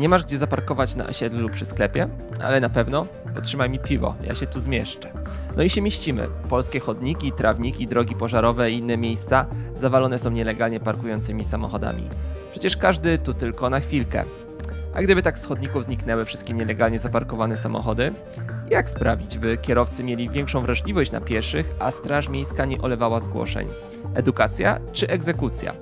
Nie masz gdzie zaparkować na osiedlu lub przy sklepie, ale na pewno potrzymaj mi piwo, ja się tu zmieszczę. No i się mieścimy. Polskie chodniki, trawniki, drogi pożarowe i inne miejsca zawalone są nielegalnie parkującymi samochodami. Przecież każdy tu tylko na chwilkę. A gdyby tak z chodników zniknęły wszystkie nielegalnie zaparkowane samochody, jak sprawić, by kierowcy mieli większą wrażliwość na pieszych, a Straż Miejska nie olewała zgłoszeń? Edukacja czy egzekucja?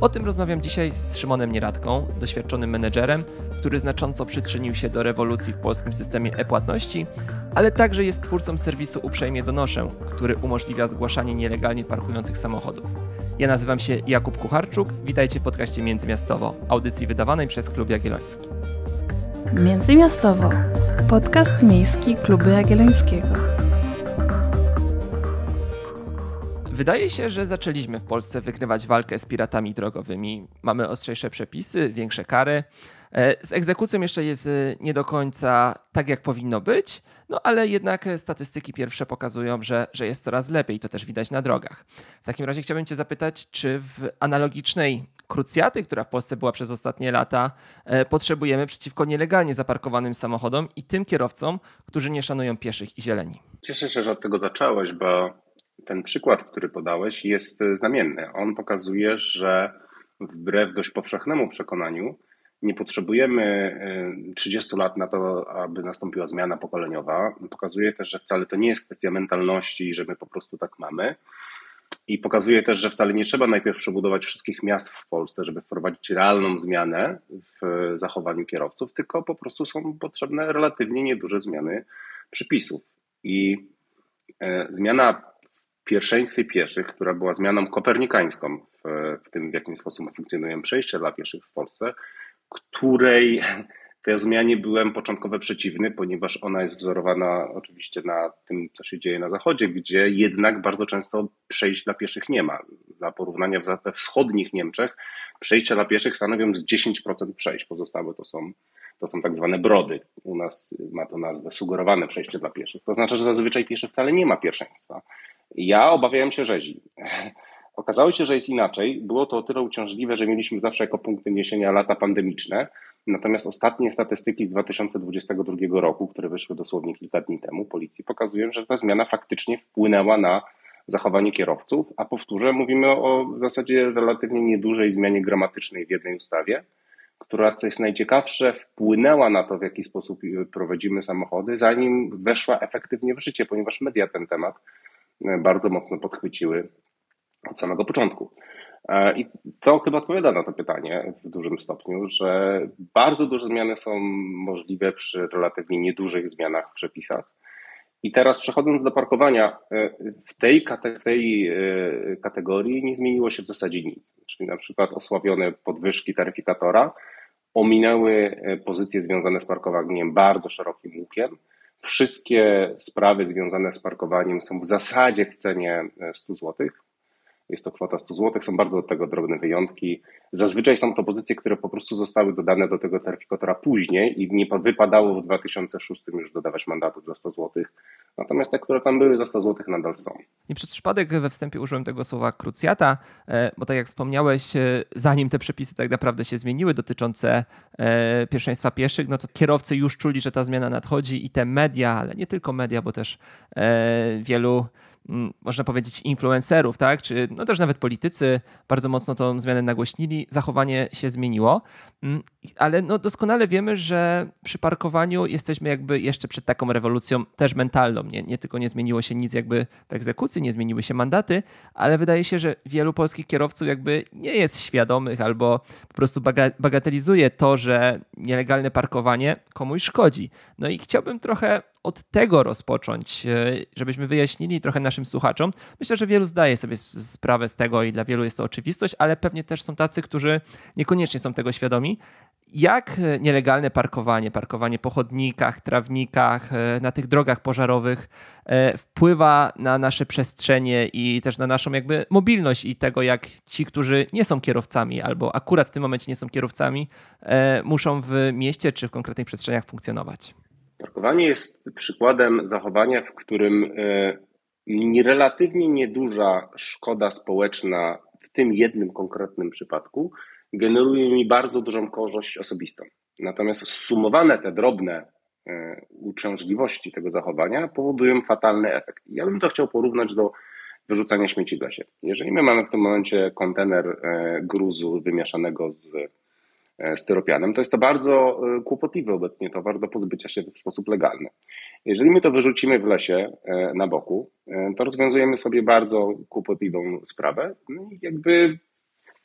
O tym rozmawiam dzisiaj z Szymonem Nieradką, doświadczonym menedżerem, który znacząco przyczynił się do rewolucji w polskim systemie e-płatności, ale także jest twórcą serwisu Uprzejmie Donoszę, który umożliwia zgłaszanie nielegalnie parkujących samochodów. Ja nazywam się Jakub Kucharczuk, witajcie w podcaście Międzymiastowo, audycji wydawanej przez Klub Jagielloński. Międzymiastowo, podcast miejski Klubu Jagiellońskiego. Wydaje się, że zaczęliśmy w Polsce wygrywać walkę z piratami drogowymi. Mamy ostrzejsze przepisy, większe kary. E, z egzekucją jeszcze jest e, nie do końca tak, jak powinno być, no ale jednak statystyki pierwsze pokazują, że, że jest coraz lepiej. To też widać na drogach. W takim razie chciałbym Cię zapytać, czy w analogicznej krucjaty, która w Polsce była przez ostatnie lata, e, potrzebujemy przeciwko nielegalnie zaparkowanym samochodom i tym kierowcom, którzy nie szanują pieszych i zieleni? Cieszę się, że od tego zacząłeś, bo ten przykład, który podałeś, jest znamienny. On pokazuje, że wbrew dość powszechnemu przekonaniu, nie potrzebujemy 30 y, lat na to, aby nastąpiła zmiana pokoleniowa. Pokazuje też, że wcale to nie jest kwestia mentalności, że my po prostu tak mamy. I pokazuje też, że wcale nie trzeba najpierw przebudować wszystkich miast w Polsce, żeby wprowadzić realną zmianę w zachowaniu kierowców, tylko po prostu są potrzebne relatywnie nieduże zmiany przepisów. I e, zmiana pierwszeństwie pieszych, która była zmianą kopernikańską w, w tym, w jakim sposób funkcjonują przejścia dla pieszych w Polsce, której tej zmianie byłem początkowo przeciwny, ponieważ ona jest wzorowana oczywiście na tym, co się dzieje na zachodzie, gdzie jednak bardzo często przejść dla pieszych nie ma. Dla porównania we wschodnich Niemczech przejścia dla pieszych stanowią z 10% przejść, pozostałe to są, to są tak zwane brody. U nas ma to nazwę sugerowane przejście dla pieszych. To znaczy, że zazwyczaj pieszy wcale nie ma pierwszeństwa. Ja obawiałem się rzezi. Okazało się, że jest inaczej. Było to o tyle uciążliwe, że mieliśmy zawsze jako punkt wyniesienia lata pandemiczne. Natomiast ostatnie statystyki z 2022 roku, które wyszły dosłownie kilka dni temu, policji pokazują, że ta zmiana faktycznie wpłynęła na zachowanie kierowców. A powtórzę, mówimy o w zasadzie relatywnie niedużej zmianie gramatycznej w jednej ustawie, która, co jest najciekawsze, wpłynęła na to, w jaki sposób prowadzimy samochody, zanim weszła efektywnie w życie, ponieważ media ten temat bardzo mocno podchwyciły od samego początku. E, I to chyba odpowiada na to pytanie w dużym stopniu, że bardzo duże zmiany są możliwe przy relatywnie niedużych zmianach w przepisach. I teraz przechodząc do parkowania, e, w tej, w tej e, kategorii nie zmieniło się w zasadzie nic. Czyli na przykład osławione podwyżki taryfikatora ominęły pozycje związane z parkowaniem bardzo szerokim łukiem. Wszystkie sprawy związane z parkowaniem są w zasadzie w cenie 100 zł. Jest to kwota 100 zł, są bardzo do tego drobne wyjątki. Zazwyczaj są to pozycje, które po prostu zostały dodane do tego taryfikatora później i nie wypadało w 2006 już dodawać mandatów za 100 zł. Natomiast te, które tam były za 100 zł nadal są. Nie przez przypadek we wstępie użyłem tego słowa krucjata, e, bo tak jak wspomniałeś, e, zanim te przepisy tak naprawdę się zmieniły dotyczące e, pierwszeństwa pieszych, no to kierowcy już czuli, że ta zmiana nadchodzi i te media, ale nie tylko media, bo też wielu można powiedzieć, influencerów, tak? czy no też nawet politycy bardzo mocno tą zmianę nagłośnili, zachowanie się zmieniło, ale no doskonale wiemy, że przy parkowaniu jesteśmy jakby jeszcze przed taką rewolucją też mentalną. Nie, nie tylko nie zmieniło się nic jakby w egzekucji, nie zmieniły się mandaty, ale wydaje się, że wielu polskich kierowców jakby nie jest świadomych albo po prostu bagatelizuje to, że nielegalne parkowanie komuś szkodzi. No i chciałbym trochę od tego rozpocząć, e, żebyśmy wyjaśnili trochę naszym słuchaczom. Myślę, że wielu zdaje sobie sprawę z tego i dla wielu jest to oczywistość, ale pewnie też są tacy, którzy niekoniecznie są tego świadomi. Jak e, nielegalne parkowanie, parkowanie po chodnikach, trawnikach, e, na tych drogach pożarowych wpływa na nasze przestrzenie i też na naszą jakby mobilność i tego, jak ci, którzy nie są kierowcami albo akurat w tym momencie nie są kierowcami, muszą w mieście czy w konkretnych przestrzeniach funkcjonować? Parkowanie jest przykładem zachowania, w którym e, relatywnie nieduża szkoda społeczna w tym jednym konkretnym przypadku generuje mi bardzo dużą korzyść osobistą. Natomiast sumowane te drobne e, uciążliwości tego zachowania powodują fatalny efekt. Ja bym to chciał porównać do wyrzucania śmieci w lesie. Jeżeli my mamy w tym momencie kontener e, gruzu wymieszanego z styropianem, to jest to bardzo kłopotliwy obecnie towar do pozbycia się w sposób legalny. Jeżeli my to wyrzucimy w lesie na boku, to rozwiązujemy sobie bardzo kłopotliwą sprawę. No i jakby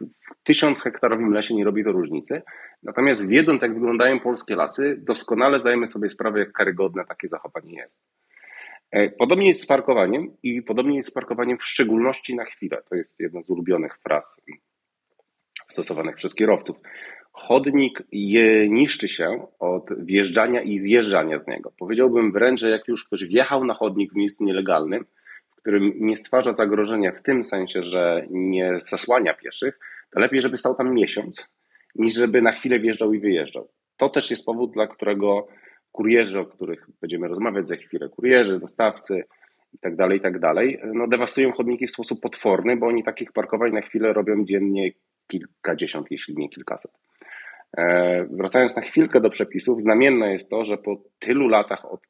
w tysiąc hektarowym lesie nie robi to różnicy. Natomiast wiedząc, jak wyglądają polskie lasy, doskonale zdajemy sobie sprawę, jak karygodne takie zachowanie jest. E, podobnie jest z parkowaniem i podobnie jest z parkowaniem w szczególności na chwilę. To jest jedna z ulubionych fraz stosowanych przez kierowców. Chodnik je, niszczy się od wjeżdżania i zjeżdżania z niego. Powiedziałbym wręcz, że jak już ktoś wjechał na chodnik w miejscu nielegalnym, którym nie stwarza zagrożenia w tym sensie, że nie zasłania pieszych, to lepiej, żeby stał tam miesiąc, niż żeby na chwilę wjeżdżał i wyjeżdżał. To też jest powód, dla którego kurierzy, o których będziemy rozmawiać za chwilę, kurierzy, dostawcy i tak dalej, i tak no dewastują chodniki w sposób potworny, bo oni takich parkowań na chwilę robią dziennie kilkadziesiąt, jeśli nie kilkaset. E, wracając na chwilkę do przepisów, znamienne jest to, że po tylu latach od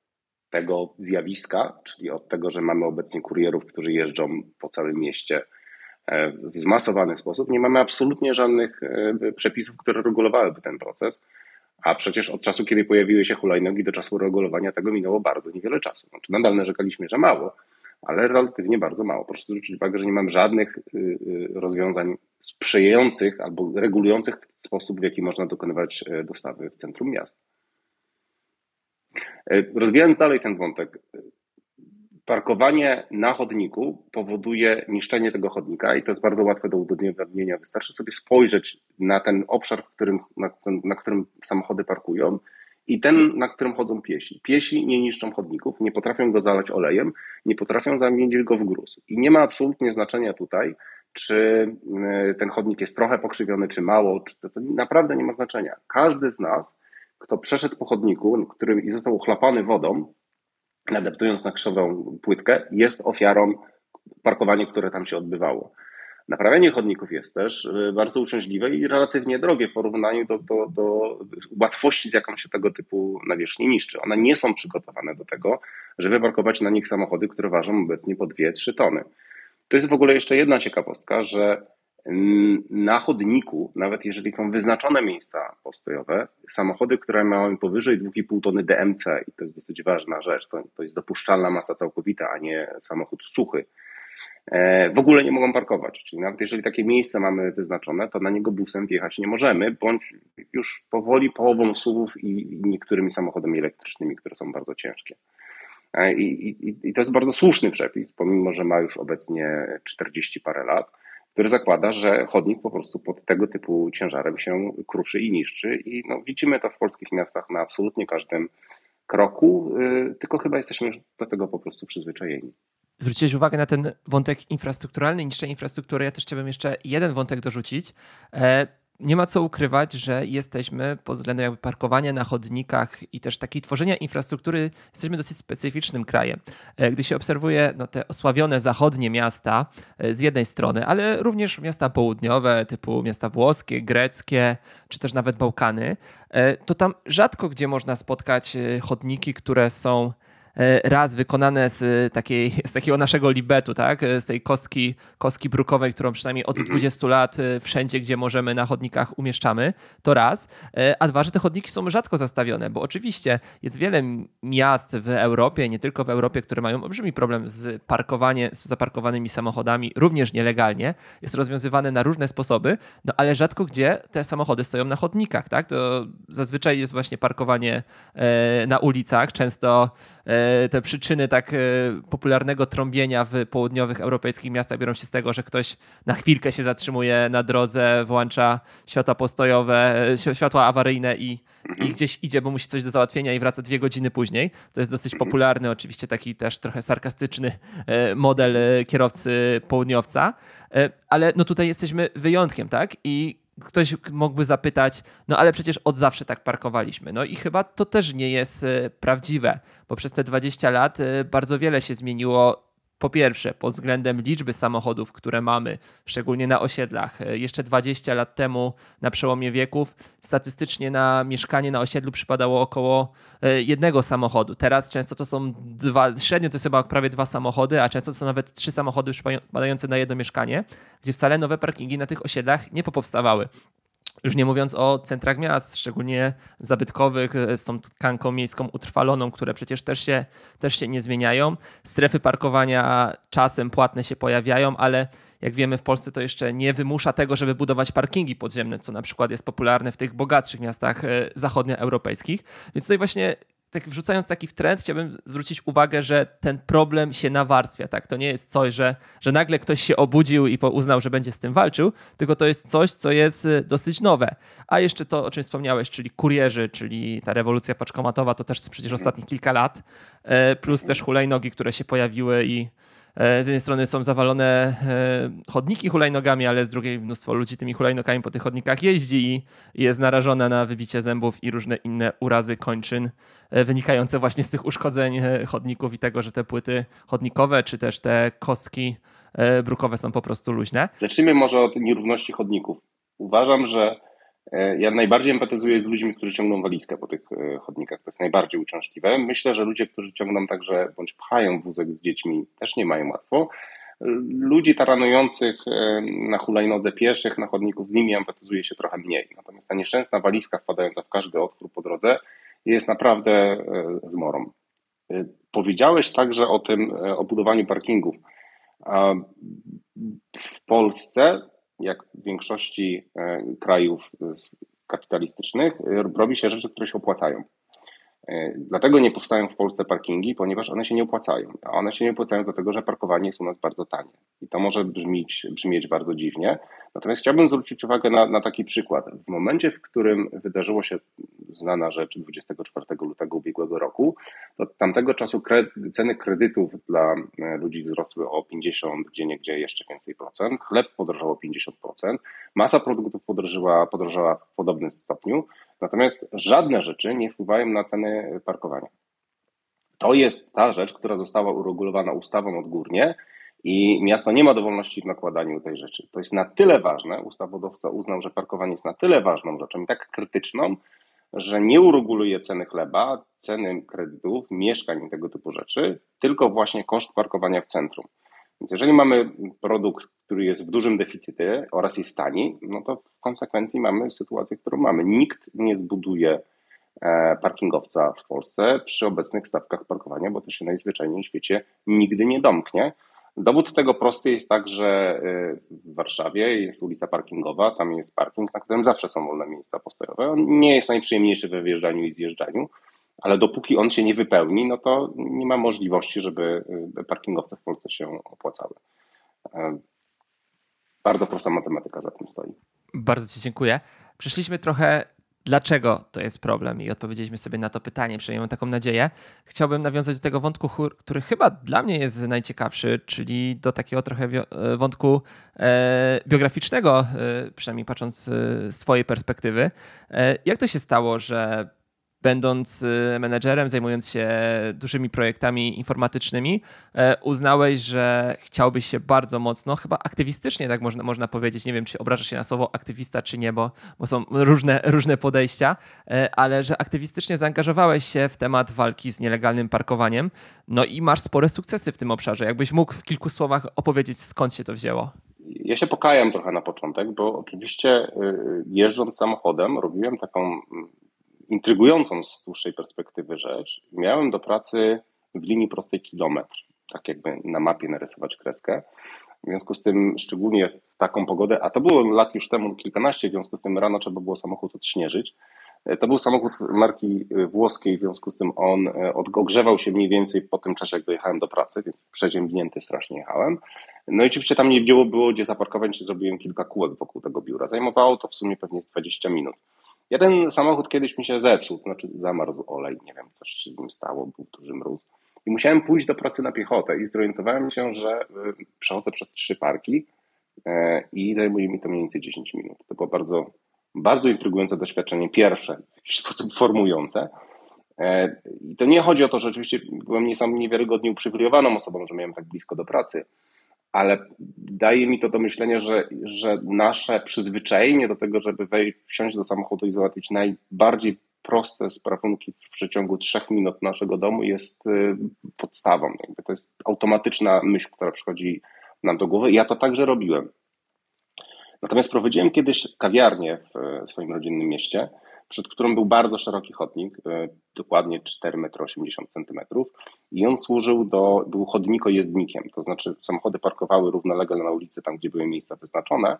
tego zjawiska, czyli od tego, że mamy obecnie kurierów, którzy jeżdżą po całym mieście e, w zmasowany sposób, nie mamy absolutnie żadnych e, przepisów, które regulowałyby ten proces. A przecież od czasu, kiedy pojawiły się hulajnogi, do czasu regulowania tego minęło bardzo niewiele czasu. Znaczy, nadal narzekaliśmy, że mało, ale relatywnie bardzo mało. Proszę zwrócić uwagę, że nie mamy żadnych y, y, rozwiązań sprzyjających albo regulujących sposób, w jaki można dokonywać e, dostawy w centrum miasta. E, rozwijając dalej ten wątek, parkowanie na chodniku powoduje niszczenie tego chodnika i to jest bardzo łatwe do udowodnienia. Wystarczy sobie spojrzeć na ten obszar, w którym, na, na którym samochody parkują i ten, na którym chodzą piesi. Piesi nie niszczą chodników, nie potrafią go zalać olejem, nie potrafią zamienić go w gruz. I nie ma absolutnie znaczenia tutaj, czy e, ten chodnik jest trochę pokrzywiony, czy mało, czy to, to naprawdę nie ma znaczenia. Każdy z nas kto przeszedł po chodniku, który i został ochlapany wodą, adaptując na krzową płytkę, jest ofiarą parkowania, które tam się odbywało. Naprawianie chodników jest też y, bardzo uciążliwe i relatywnie drogie w porównaniu do, do, do łatwości, z jaką się tego typu nawierzchnie niszczy. One nie są przygotowane do tego, żeby parkować na nich samochody, które ważą obecnie po 2-3 tony. To jest w ogóle jeszcze jedna ciekawostka, że na chodniku, nawet jeżeli są wyznaczone miejsca postojowe, samochody, które mają powyżej 2,5 tony DMC, i to jest dosyć ważna rzecz, to, to jest dopuszczalna masa całkowita, a nie samochód suchy, e, w ogóle nie mogą parkować. Czyli nawet jeżeli takie miejsce mamy wyznaczone, to na niego busem wjechać nie możemy, bądź już powoli połową suwów i niektórymi samochodami elektrycznymi, które są bardzo ciężkie. E, I, i, I to jest bardzo słuszny przepis, pomimo że ma już obecnie 40 parę lat który zakłada, że chodnik po prostu pod tego typu ciężarem się kruszy i niszczy. I no, widzimy to w polskich miastach na absolutnie każdym kroku, yy, tylko chyba jesteśmy już do tego po prostu przyzwyczajeni. Zwróciłeś uwagę na ten wątek infrastrukturalny, niższej infrastruktury. Ja też chciałbym jeszcze jeden wątek dorzucić. Nie ma co ukrywać, że jesteśmy pod względem jakby parkowania na chodnikach i też takiej tworzenia infrastruktury, jesteśmy dosyć specyficznym krajem. E, gdy się obserwuje no, te osławione zachodnie miasta e, z jednej strony, ale również miasta południowe, typu miasta włoskie, greckie, czy też nawet Bałkany, e, to tam rzadko gdzie można spotkać chodniki, które są raz wykonane z, takiej, z takiego naszego libetu, tak? E, z tej kostki, kostki brukowej, którą przynajmniej od 20 lat e, wszędzie, gdzie możemy na chodnikach umieszczamy, to raz. A dwa, że te chodniki są rzadko zastawione, bo oczywiście jest wiele miast w Europie, nie tylko w Europie, które mają olbrzymi problem z parkowaniem, z zaparkowanymi samochodami, również nielegalnie. Jest rozwiązywane na różne sposoby, no ale rzadko gdzie te samochody stoją na chodnikach, tak? To zazwyczaj jest właśnie parkowanie na ulicach, często E, te przyczyny tak e, popularnego trąbienia w południowych europejskich miastach biorą się z tego, że ktoś na chwilkę się zatrzymuje na drodze, włącza światła postojowe, e, światła awaryjne i, i gdzieś idzie, bo musi coś do załatwienia i wraca dwie godziny później. To jest dosyć popularny, oczywiście taki też trochę sarkastyczny model kierowcy południowca, ale no tutaj jesteśmy wyjątkiem, tak? I ktoś mógłby zapytać, no ale przecież od zawsze tak parkowaliśmy. No i chyba to też nie jest e, prawdziwe, bo przez te 20 lat e, bardzo wiele się zmieniło po pierwsze, pod względem liczby samochodów, które mamy, szczególnie na osiedlach. Jeszcze 20 lat temu, na przełomie wieków, statystycznie na mieszkanie na osiedlu przypadało około e, jednego samochodu. Teraz często to są dwa, średnio to jest chyba prawie dwa samochody, a często to są nawet trzy samochody przypadające na jedno mieszkanie, gdzie wcale nowe parkingi na tych osiedlach nie popowstawały. Już nie mówiąc o centrach miast, szczególnie zabytkowych, e, z tą tkanką miejską utrwaloną, które przecież też się, też się nie zmieniają. Strefy parkowania czasem płatne się pojawiają, ale jak wiemy w Polsce to jeszcze nie wymusza tego, żeby budować parkingi podziemne, co na przykład jest popularne w tych bogatszych miastach e, zachodnioeuropejskich. Więc tutaj właśnie tak wrzucając taki w trend, chciałbym zwrócić uwagę, że ten problem się nawarstwia. Tak? To nie jest coś, że, że nagle ktoś się obudził i uznał, że będzie z tym walczył, tylko to jest coś, co jest y, dosyć nowe. A jeszcze to, o czym wspomniałeś, czyli kurierzy, czyli ta rewolucja paczkomatowa, to też przecież ostatnich kilka lat, e, plus też hulajnogi, które się pojawiły i z jednej strony są zawalone e, chodniki hulajnogami, ale z drugiej mnóstwo ludzi tymi hulajnogami po tych chodnikach jeździ i jest narażone na wybicie zębów i różne inne urazy kończyn e, wynikające właśnie z tych uszkodzeń chodników i tego, że te płyty chodnikowe czy też te kostki brukowe są po prostu luźne. Zacznijmy może od nierówności chodników. Uważam, że E, ja najbardziej empatyzuję z ludźmi, którzy ciągną walizkę po tych e, chodnikach. To jest najbardziej uciążliwe. Myślę, że ludzie, którzy ciągną także bądź pchają wózek z dziećmi, też nie mają łatwo. Ludzi taranujących e, na hulajnodze pieszych, na chodników, z nimi empatyzuje się trochę mniej. Natomiast ta nieszczęsna walizka wpadająca w każdy otwór po drodze jest naprawdę zmorą. Powiedziałeś także o tym, o budowaniu parkingów. W Polsce jak w większości e, krajów kapitalistycznych, robi się rzeczy, które się opłacają. E, dlatego nie powstają w Polsce parkingi, ponieważ one się nie opłacają. A one się nie opłacają dlatego, że parkowanie jest u nas bardzo tanie. I to może brzmieć, brzmieć bardzo dziwnie. Natomiast chciałbym zwrócić uwagę na, na taki przykład. W momencie, w którym wydarzyło się znana rzecz 24 lutego ubiegłego roku, to tamtego czasu kre, ceny kredytów dla e, ludzi wzrosły o 50, gdzie niegdzie jeszcze więcej procent. Chleb podrożał o 50%. Masa produktów podrożyła, podrożała w podobnym stopniu. Natomiast żadne rzeczy nie wpływają na ceny parkowania. To jest ta rzecz, która została uregulowana ustawą odgórnie i miasto nie ma dowolności w nakładaniu tej rzeczy. To jest na tyle ważne, ustawodawca uznał, że parkowanie jest na tyle ważną rzeczą i tak krytyczną, że nie ureguluje ceny chleba, ceny kredytów, mieszkań i tego typu rzeczy, tylko właśnie koszt parkowania w centrum. Więc jeżeli mamy produkt, który jest w dużym deficycie oraz jest tani, no to w konsekwencji mamy sytuację, którą mamy. Nikt nie zbuduje e, parkingowca w Polsce przy obecnych stawkach parkowania, bo to się najzwyczajniej w świecie nigdy nie domknie. Dowód tego prosty jest tak, że e, w Warszawie jest ulica parkingowa, tam jest parking, na którym zawsze są wolne miejsca postojowe. On nie jest najprzyjemniejszy we wjeżdżaniu i zjeżdżaniu, ale dopóki on się nie wypełni, no to nie ma możliwości, żeby y, parkingowce w Polsce się opłacały. E, bardzo prosta matematyka za tym stoi. Bardzo Ci dziękuję. Przeszliśmy trochę dlaczego to jest problem i odpowiedzieliśmy sobie na to pytanie, przynajmniej mam taką nadzieję. Chciałbym nawiązać do tego wątku, który chyba dla mnie jest najciekawszy, czyli do takiego trochę e, wątku e, biograficznego, przynajmniej patrząc z Twojej perspektywy. Jak to się stało, że będąc y, menedżerem, zajmując się dużymi projektami informatycznymi, e, uznałeś, że chciałbyś się bardzo mocno, chyba aktywistycznie, tak można, można powiedzieć, nie wiem, czy obrażasz się na słowo aktywista, czy nie, bo, bo są różne, różne podejścia, e, ale że aktywistycznie zaangażowałeś się w temat walki z nielegalnym parkowaniem, no i masz spore sukcesy w tym obszarze. Jakbyś mógł w kilku słowach opowiedzieć, skąd się to wzięło? Ja się pokajam trochę na początek, bo oczywiście y, jeżdżąc samochodem robiłem taką intrygującą z dłuższej perspektywy rzecz. Miałem do pracy w linii prostej kilometr, tak jakby na mapie narysować kreskę. W związku z tym, szczególnie w taką pogodę, a to było lat już temu kilkanaście, w związku z tym rano trzeba było samochód odśnieżyć. To był samochód marki włoskiej, w związku z tym on e, ogrzewał się mniej więcej po tym czasie, jak dojechałem do pracy, więc przeziębnięty strasznie jechałem. No i oczywiście tam nie było, było gdzie zaparkować, zrobiłem kilka kółek wokół tego biura. Zajmowało to w sumie pewnie 20 minut. Jeden samochód kiedyś mi się zepsuł, znaczy zamarzł olej, nie wiem, coś się z nim stało, był duży mróz. I musiałem pójść do pracy na piechotę i zorientowałem się, że y, przechodzę przez trzy parki e, i zajmuje mi to mniej więcej 10 minut. To było bardzo, bardzo intrygujące doświadczenie, pierwsze, w jakiś sposób formujące. I to nie chodzi o to, że oczywiście byłem niewiarygodnie uprzywilejowaną osobą, że miałem tak blisko do pracy, ale daje mi to do myślenia, że, że nasze przyzwyczajenie do tego, żeby wejść, wsiąść do samochodu i załatwić najbardziej proste sprawunki w przeciągu trzech minut naszego domu jest y, podstawą. to jest automatyczna myśl, która przychodzi nam do głowy. Ja to także robiłem. Natomiast prowadziłem kiedyś kawiarnię w swoim rodzinnym mieście, przed którą był bardzo szeroki chodnik, y, dokładnie 4,80 m i on służył do, był chodniko-jezdnikiem, to znaczy samochody parkowały równolegle na ulicy, tam gdzie były miejsca wyznaczone,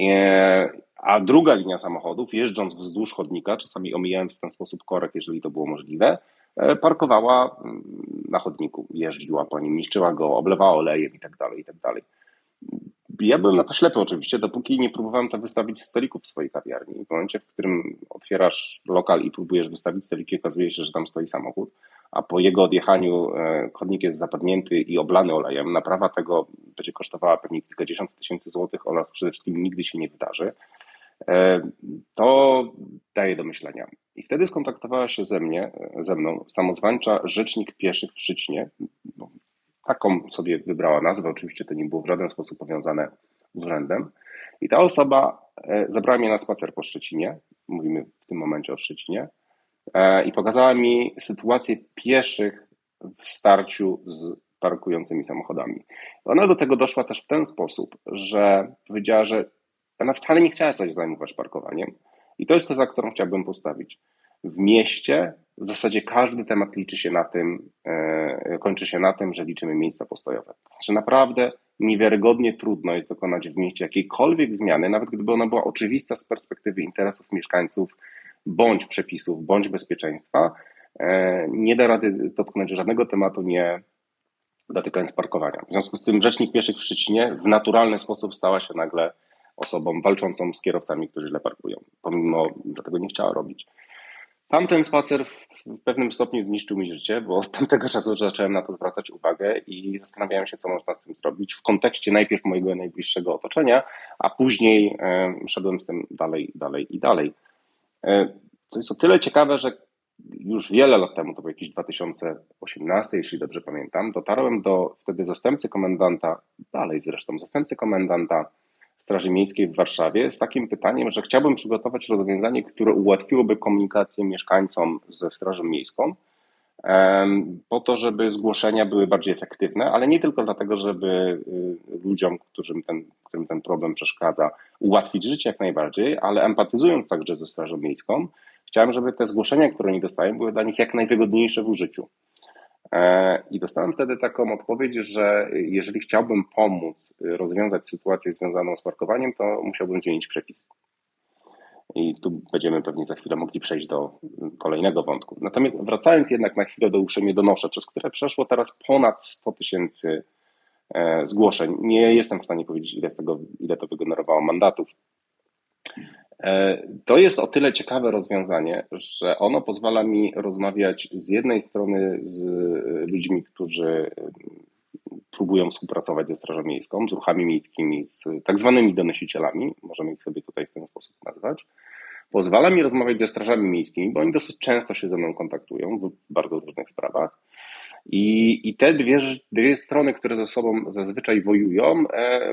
e, a druga linia samochodów, jeżdżąc wzdłuż chodnika, czasami omijając w ten sposób korek, jeżeli to było możliwe, e, parkowała mm, na chodniku, jeździła po nim, niszczyła go, oblewała olejem i tak Ja byłem na to ślepy oczywiście, dopóki nie próbowałem to wystawić stolików w swojej kawiarni. W momencie, w którym otwierasz lokal i próbujesz wystawić stoliki, okazuje się, że tam stoi samochód, a po jego odjechaniu e, chodnik jest zapadnięty i oblany olejem. Naprawa tego będzie kosztowała pewnie kilkadziesiąt tysięcy złotych oraz przede wszystkim nigdy się nie wydarzy. E, to daje do myślenia. I wtedy skontaktowała się ze, mnie, ze mną samozwańcza rzecznik pieszych w Szczycnie. Taką sobie wybrała nazwę, oczywiście to nie było w żaden sposób powiązane z urzędem. I ta osoba e, zabrała mnie na spacer po Szczecinie, mówimy w tym momencie o Szczecinie, e, i pokazała mi sytuację pieszych w starciu z parkującymi samochodami. Ona do tego doszła też w ten sposób, że powiedziała, że ona wcale nie chciała zajmować parkowaniem. I to jest teza, którą chciałbym postawić. W mieście w zasadzie każdy temat liczy się na tym, e, kończy się na tym, że liczymy miejsca postojowe. To znaczy naprawdę niewiarygodnie trudno jest dokonać w mieście jakiejkolwiek zmiany, nawet gdyby ona była oczywista z perspektywy interesów mieszkańców, bądź przepisów, bądź bezpieczeństwa. E, nie da rady dotknąć żadnego tematu, nie dotykając parkowania. W związku z tym Rzecznik Pieszych w Szczecinie w naturalny sposób stała się nagle osobą walczącą z kierowcami, którzy źle parkują, pomimo, że tego nie chciała robić. Tamten spacer w pewnym stopniu zniszczył mi życie, bo od tamtego czasu zacząłem na to zwracać uwagę i zastanawiałem się, co można z tym zrobić w kontekście najpierw mojego najbliższego otoczenia, a później e, szedłem z tym dalej, dalej i dalej. E, co jest o tyle ciekawe, że już wiele lat temu, to był jakiś 2018, jeśli dobrze pamiętam, dotarłem do wtedy zastępcy komendanta, dalej zresztą, zastępcy komendanta Straży Miejskiej w Warszawie z takim pytaniem, że chciałbym przygotować rozwiązanie, które ułatwiłoby komunikację mieszkańcom ze Strażą Miejską, po to, żeby zgłoszenia były bardziej efektywne, ale nie tylko dlatego, żeby y, ludziom, którym ten, którym ten problem przeszkadza, ułatwić życie jak najbardziej, ale empatyzując także ze Strażą Miejską, chciałem, żeby te zgłoszenia, które oni dostają, były dla nich jak najwygodniejsze w użyciu. E, I dostałem wtedy taką odpowiedź, że jeżeli chciałbym pomóc rozwiązać sytuację związaną z parkowaniem, to musiałbym zmienić przepis. I tu będziemy pewnie za chwilę mogli przejść do kolejnego wątku. Natomiast wracając jednak na chwilę do uprzejmie donoszę, przez które przeszło teraz ponad 100 tysięcy e, zgłoszeń. Nie jestem w stanie powiedzieć, ile, z tego, ile to wygenerowało mandatów. E, to jest o tyle ciekawe rozwiązanie, że ono pozwala mi rozmawiać z jednej strony z ludźmi, którzy próbują współpracować ze Strażą Miejską, z ruchami miejskimi, z tak zwanymi donosicielami, możemy ich sobie tutaj w ten sposób nazwać. Pozwala mi rozmawiać ze strażami miejskimi, bo oni dosyć często się ze mną kontaktują w bardzo różnych sprawach. I, i te dwie, dwie strony, które ze sobą zazwyczaj wojują, e,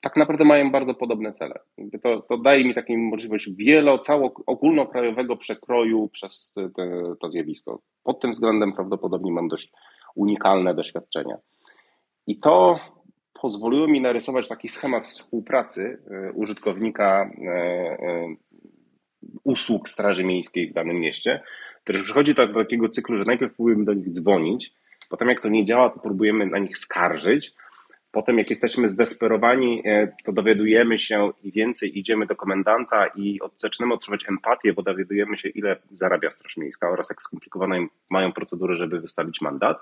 tak naprawdę mają bardzo podobne cele. To, to daje mi taką możliwość wielo, cało ogólnokrajowego przekroju przez te, to zjawisko. Pod tym względem prawdopodobnie mam dość unikalne doświadczenia. I to pozwoliło mi narysować taki schemat współpracy e, użytkownika e, e, usług Straży Miejskiej w danym mieście, który przychodzi do takiego cyklu, że najpierw próbujemy do nich dzwonić, potem jak to nie działa, to próbujemy na nich skarżyć, Potem, jak jesteśmy zdesperowani, to dowiadujemy się i więcej idziemy do komendanta i zaczynamy odczuwać empatię, bo dowiadujemy się, ile zarabia Straż Miejska oraz jak skomplikowane mają procedury, żeby wystawić mandat.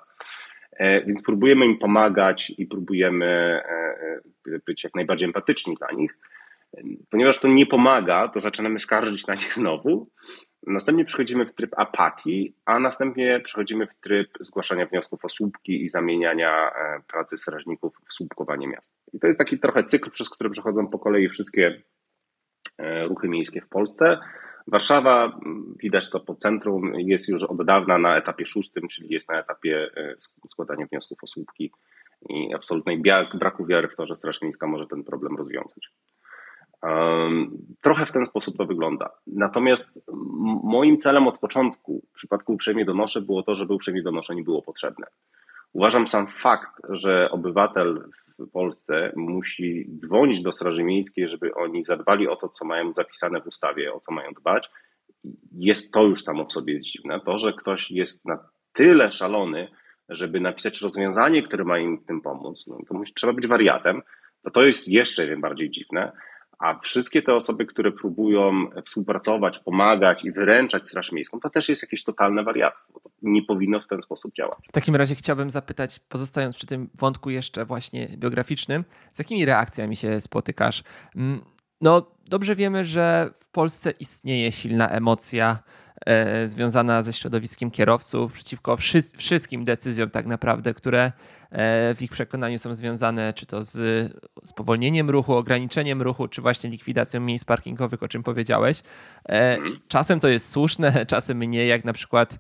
E, więc próbujemy im pomagać i próbujemy e, e, być jak najbardziej empatyczni dla nich. Ponieważ to nie pomaga, to zaczynamy skarżyć na nich znowu. Następnie przechodzimy w tryb apatii, a następnie przechodzimy w tryb zgłaszania wniosków o słupki i zamieniania pracy strażników w słupkowanie miast. I to jest taki trochę cykl, przez który przechodzą po kolei wszystkie ruchy miejskie w Polsce. Warszawa, widać to po centrum, jest już od dawna na etapie szóstym, czyli jest na etapie składania wniosków o słupki i absolutnej braku wiary w to, że Straż Miejska może ten problem rozwiązać. Trochę w ten sposób to wygląda. Natomiast moim celem od początku w przypadku uprzejmie donoszę było to, żeby uprzejmie donoszenie było potrzebne. Uważam sam fakt, że obywatel w Polsce musi dzwonić do Straży Miejskiej, żeby oni zadbali o to, co mają zapisane w ustawie, o co mają dbać. Jest to już samo w sobie dziwne. To, że ktoś jest na tyle szalony, żeby napisać rozwiązanie, które ma im w tym pomóc, no to musi, trzeba być wariatem, to to jest jeszcze bardziej dziwne. A wszystkie te osoby, które próbują współpracować, pomagać i wyręczać Straż Miejską, to też jest jakieś totalne wariactwo. Nie powinno w ten sposób działać. W takim razie chciałbym zapytać, pozostając przy tym wątku jeszcze właśnie biograficznym, z jakimi reakcjami się spotykasz? Mm, no, dobrze wiemy, że w Polsce istnieje silna emocja związana ze środowiskiem kierowców przeciwko wszystkim decyzjom tak naprawdę, które e, w ich przekonaniu są związane czy to z spowolnieniem ruchu, ograniczeniem ruchu, czy właśnie likwidacją miejsc parkingowych, o czym powiedziałeś. E, mhm. Czasem to jest słuszne, czasem nie, jak na przykład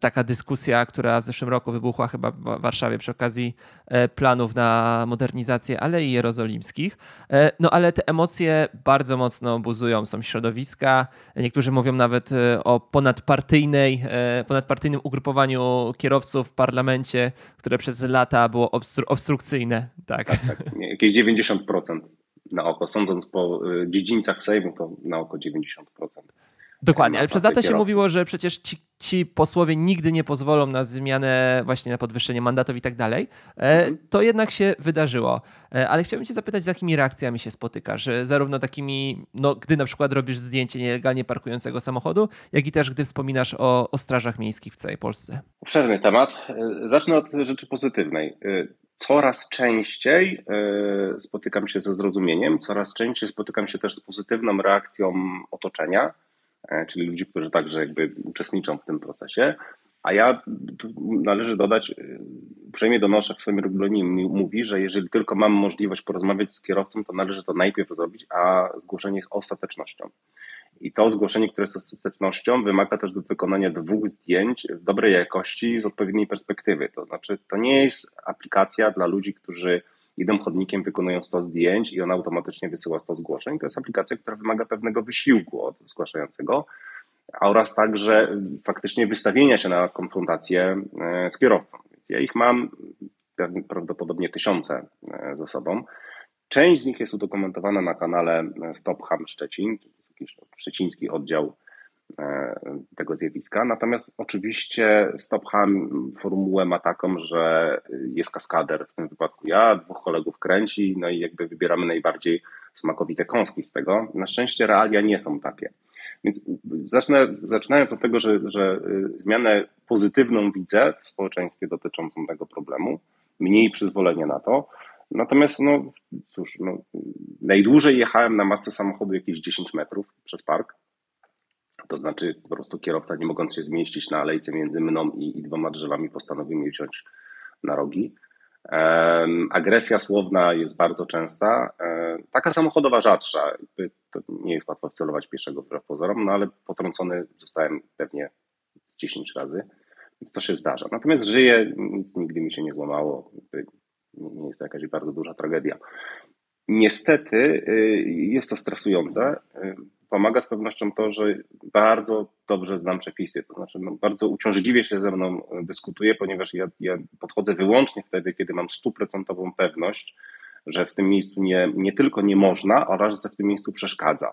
taka dyskusja, która w zeszłym roku wybuchła chyba w Warszawie przy okazji e, planów na modernizację Alei Jerozolimskich. E, no ale te emocje bardzo mocno buzują. Są środowiska, niektórzy mówią nawet e, o ponadpartyjnej, ponadpartyjnym ugrupowaniu kierowców w parlamencie, które przez lata było obstru obstrukcyjne. Tak. tak, tak. Jakieś 90% na oko. Sądząc po dziedzińcach Sejmu, to na oko 90%. Dokładnie, ale przez lata się mówiło, że przecież ci, ci, posłowie nigdy nie pozwolą na zmianę, właśnie na podwyższenie mandatów i tak dalej. E, mhm. To jednak się wydarzyło. E, ale chciałbym Cię zapytać, z jakimi reakcjami się spotykasz? Zarówno takimi, no, gdy na przykład robisz zdjęcie nielegalnie parkującego samochodu, jak i też gdy wspominasz o, o strażach miejskich w całej Polsce. Obszerny temat. E, zacznę od rzeczy pozytywnej coraz częściej spotykam się ze zrozumieniem, coraz częściej spotykam się też z pozytywną reakcją otoczenia. E, czyli ludzi, którzy także jakby uczestniczą w tym procesie. A ja należy dodać, e, uprzejmie donoszę w swoim regulaminie, mówi, że jeżeli tylko mam możliwość porozmawiać z kierowcą, to należy to najpierw zrobić, a zgłoszenie jest ostatecznością. I to zgłoszenie, które jest ostatecznością, wymaga też do wykonania dwóch zdjęć w dobrej jakości z odpowiedniej perspektywy. To znaczy, to nie jest aplikacja dla ludzi, którzy idą chodnikiem, wykonują 100 zdjęć i on automatycznie wysyła 100 zgłoszeń. To jest aplikacja, która wymaga pewnego wysiłku od zgłaszającego oraz także faktycznie wystawienia się na konfrontację e, z kierowcą. Ja ich mam prawdopodobnie tysiące e, ze sobą. Część z nich jest udokumentowana na kanale Stop Ham Szczecin, jakiś szczeciński oddział E, tego zjawiska. Natomiast oczywiście Stopham formułę ma taką, że jest kaskader w tym wypadku ja, dwóch kolegów kręci, no i jakby wybieramy najbardziej smakowite kąski z tego. Na szczęście realia nie są takie. Więc zacznę, zaczynając od tego, że, że y, zmianę pozytywną widzę w społeczeństwie dotyczącą tego problemu, mniej przyzwolenia na to. Natomiast, no cóż, no, najdłużej jechałem na masę samochodu jakieś 10 metrów przez park. To znaczy po prostu kierowca nie mogąc się zmieścić na alejce między mną i, i dwoma drzewami postanowił mnie wziąć na rogi. Agresja słowna jest bardzo częsta. Taka samochodowa rzadsza. To nie jest łatwo wcelować pieszego wbrew pozorom, no ale potrącony zostałem pewnie 10 razy, więc to się zdarza. Natomiast żyję, nic nigdy mi się nie złamało. Nie jest to jakaś bardzo duża tragedia. Niestety y, jest to stresujące. Pomaga z pewnością to, że bardzo dobrze znam przepisy, to znaczy no, bardzo uciążliwie się ze mną e, dyskutuje, ponieważ ja, ja podchodzę wyłącznie wtedy, kiedy mam stuprocentową pewność, że w tym miejscu nie, nie tylko nie można, oraz że w tym miejscu przeszkadza.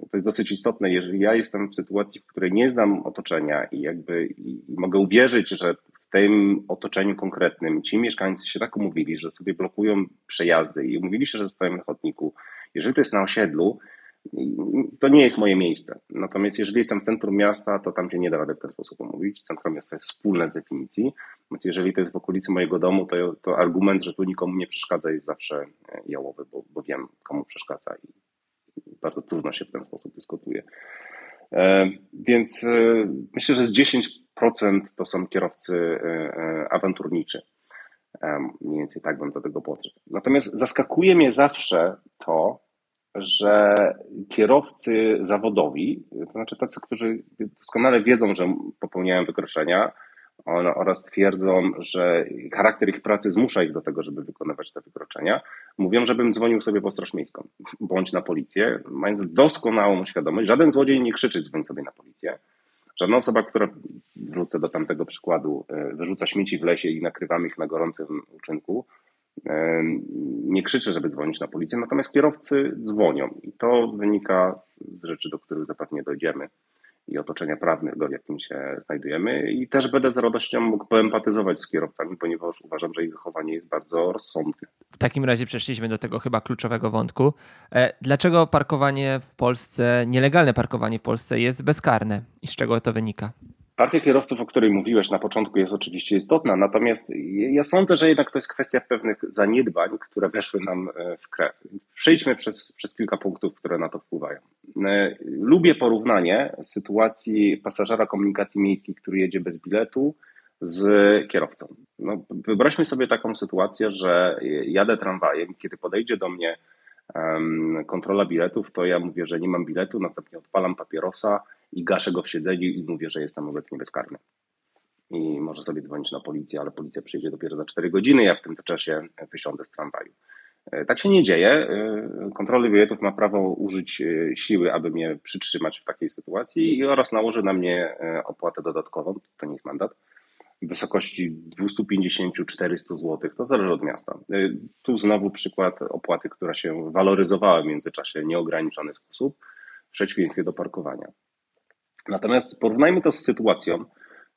To jest dosyć istotne. Jeżeli ja jestem w sytuacji, w której nie znam otoczenia i jakby i, mogę uwierzyć, że w tym otoczeniu konkretnym ci mieszkańcy się tak umówili, że sobie blokują przejazdy i umówili się, że stoją na chodniku. Jeżeli to jest na osiedlu, to nie jest moje miejsce. Natomiast jeżeli jestem w centrum miasta, to tam się nie da rady w ten sposób omówić. Centrum miasta jest wspólne z definicji. Jeżeli to jest w okolicy mojego domu, to, to argument, że tu nikomu nie przeszkadza jest zawsze e, jałowy, bo, bo wiem, komu przeszkadza i bardzo trudno się w ten sposób dyskutuje. E, więc e, myślę, że z 10% to są kierowcy awanturniczy. Mniej więcej tak bym do tego podszedł. Natomiast zaskakuje mnie zawsze to, że kierowcy zawodowi, to znaczy tacy, którzy doskonale wiedzą, że popełniają wykroczenia oraz twierdzą, że charakter ich pracy zmusza ich do tego, żeby wykonywać te wykroczenia, mówią, żebym dzwonił sobie po Straż Miejską bądź na policję, mając doskonałą świadomość, żaden złodziej nie krzyczy dzwoń sobie na policję. Żadna osoba, która, wrócę do tamtego przykładu, e, wyrzuca śmieci w lesie i nakrywamy ich na gorącym uczynku, nie krzyczy, żeby dzwonić na policję, natomiast kierowcy dzwonią i to wynika z rzeczy, do których zapewne dojdziemy i otoczenia prawnego, w jakim się znajdujemy. I też będę z radością mógł poempatyzować z kierowcami, ponieważ uważam, że ich zachowanie jest bardzo rozsądne. W takim razie przeszliśmy do tego chyba kluczowego wątku. E, dlaczego parkowanie w Polsce, nielegalne parkowanie w Polsce jest bezkarne i z czego to wynika? Partia kierowców, o której mówiłeś na początku, jest oczywiście istotna, natomiast ja sądzę, że jednak to jest kwestia pewnych zaniedbań, które weszły nam e, w krew. Przejdźmy przez, przez kilka punktów, które na to wpływają. E, lubię porównanie sytuacji pasażera komunikacji miejskiej, który jedzie bez biletu, z kierowcą. No, wyobraźmy sobie taką sytuację, że jadę tramwajem, kiedy podejdzie do mnie kontrola biletów, to ja mówię, że nie mam biletu, następnie odpalam papierosa i gaszę go w siedzeniu i mówię, że jestem obecnie bezkarny. I może sobie dzwonić na policję, ale policja przyjdzie dopiero za 4 godziny, ja w tym czasie wysiądę z tramwaju. E, tak się nie dzieje. E, kontroli biletów ma prawo użyć e, siły, aby mnie przytrzymać w takiej sytuacji oraz nałoży na mnie opłatę dodatkową, to nie jest mandat, w wysokości 250-400 zł. To zależy od miasta. Tu znowu przykład opłaty, która się waloryzowała w międzyczasie w nieograniczony sposób w przeciwieństwie do parkowania. Natomiast porównajmy to z sytuacją.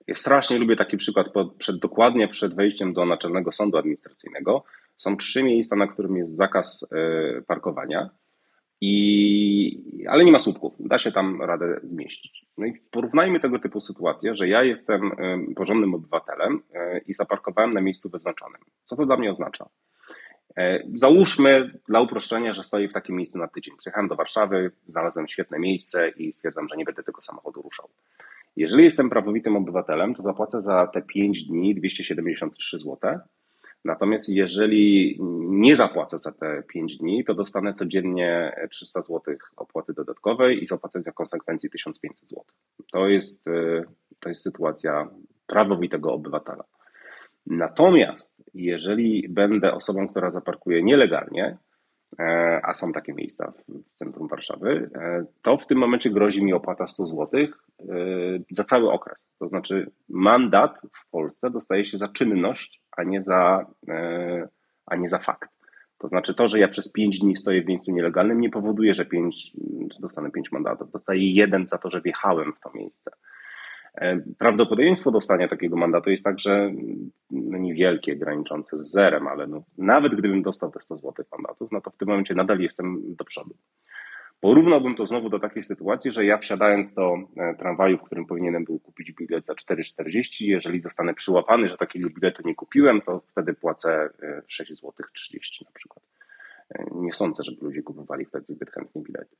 Ja strasznie lubię taki przykład przed, dokładnie przed wejściem do Naczelnego Sądu Administracyjnego. Są trzy miejsca, na którym jest zakaz e, parkowania, i, ale nie ma słupków. Da się tam radę zmieścić. No i porównajmy tego typu sytuację, że ja jestem porządnym obywatelem e, i zaparkowałem na miejscu wyznaczonym. Co to dla mnie oznacza? E, załóżmy dla uproszczenia, że stoję w takim miejscu na tydzień. Przyjechałem do Warszawy, znalazłem świetne miejsce i stwierdzam, że nie będę tego samochodu ruszał. Jeżeli jestem prawowitym obywatelem, to zapłacę za te 5 dni 273 zł. Natomiast jeżeli nie zapłacę za te 5 dni, to dostanę codziennie 300 zł opłaty dodatkowej i zapłacę w konsekwencji 1500 zł. To jest, e, to jest sytuacja prawowitego obywatela. Natomiast jeżeli będę osobą, która zaparkuje nielegalnie, e, a są takie miejsca w centrum Warszawy, e, to w tym momencie grozi mi opłata 100 zł e, za cały okres. To znaczy mandat w Polsce dostaje się za czynność, a nie za, a nie za fakt. To znaczy to, że ja przez 5 dni stoję w miejscu nielegalnym nie powoduje, że 5, że dostanę 5 mandatów. Dostaję jeden za to, że wjechałem w to miejsce. E, prawdopodobieństwo dostania takiego mandatu jest także no, niewielkie, graniczące z zerem, ale no, nawet gdybym dostał te 100 zł mandatów, no to w tym momencie nadal jestem do przodu. Porównałbym to znowu do takiej sytuacji, że ja wsiadając do e, tramwaju, w którym powinienem był kupić bilet za 4,40, jeżeli zostanę przyłapany, że takiego biletu nie kupiłem, to wtedy płacę 6 zł 30 na przykład. E, nie sądzę, żeby ludzie kupowali wtedy zbyt chętnie bilety.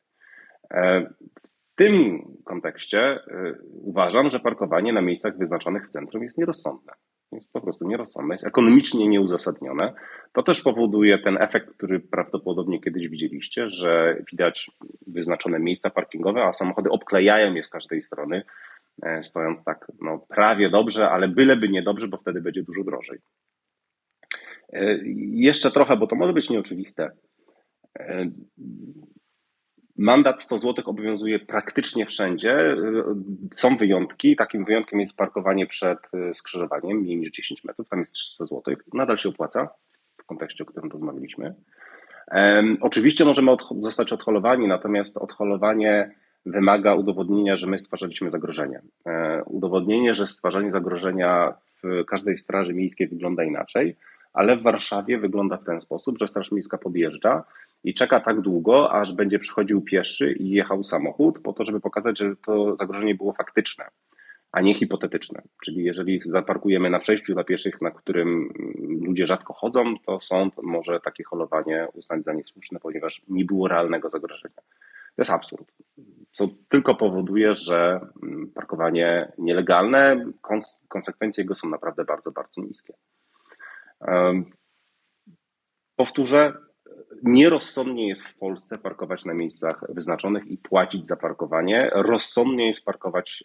Tym kontekście y, uważam, że parkowanie na miejscach wyznaczonych w centrum jest nierozsądne. Jest po prostu nierozsądne, jest ekonomicznie nieuzasadnione. To też powoduje ten efekt, który prawdopodobnie kiedyś widzieliście, że widać wyznaczone miejsca parkingowe, a samochody obklejają je z każdej strony, e, stojąc tak no, prawie dobrze, ale byleby niedobrze, bo wtedy będzie dużo drożej. E, jeszcze trochę, bo to może być nieoczywiste. Mandat 100 zł obowiązuje praktycznie wszędzie. Są wyjątki. Takim wyjątkiem jest parkowanie przed e, skrzyżowaniem, mniej niż 10 metrów. Tam jest 300 zł. Nadal się opłaca w kontekście, o którym rozmawialiśmy. Um, oczywiście możemy od, zostać odholowani, natomiast odholowanie wymaga udowodnienia, że my stwarzaliśmy zagrożenie. E, udowodnienie, że stwarzanie zagrożenia w każdej straży miejskiej wygląda inaczej, ale w Warszawie wygląda w ten sposób, że Straż Miejska podjeżdża, i czeka tak długo, aż będzie przychodził pieszy i jechał samochód, po to, żeby pokazać, że to zagrożenie było faktyczne, a nie hipotetyczne. Czyli jeżeli zaparkujemy na przejściu dla pieszych, na którym ludzie rzadko chodzą, to sąd może takie holowanie uznać za niesłuszne, ponieważ nie było realnego zagrożenia. To jest absurd. Co tylko powoduje, że parkowanie nielegalne, konsekwencje jego są naprawdę bardzo, bardzo niskie. Powtórzę, nierozsądnie jest w Polsce parkować na miejscach wyznaczonych i płacić za parkowanie. Rozsądnie jest parkować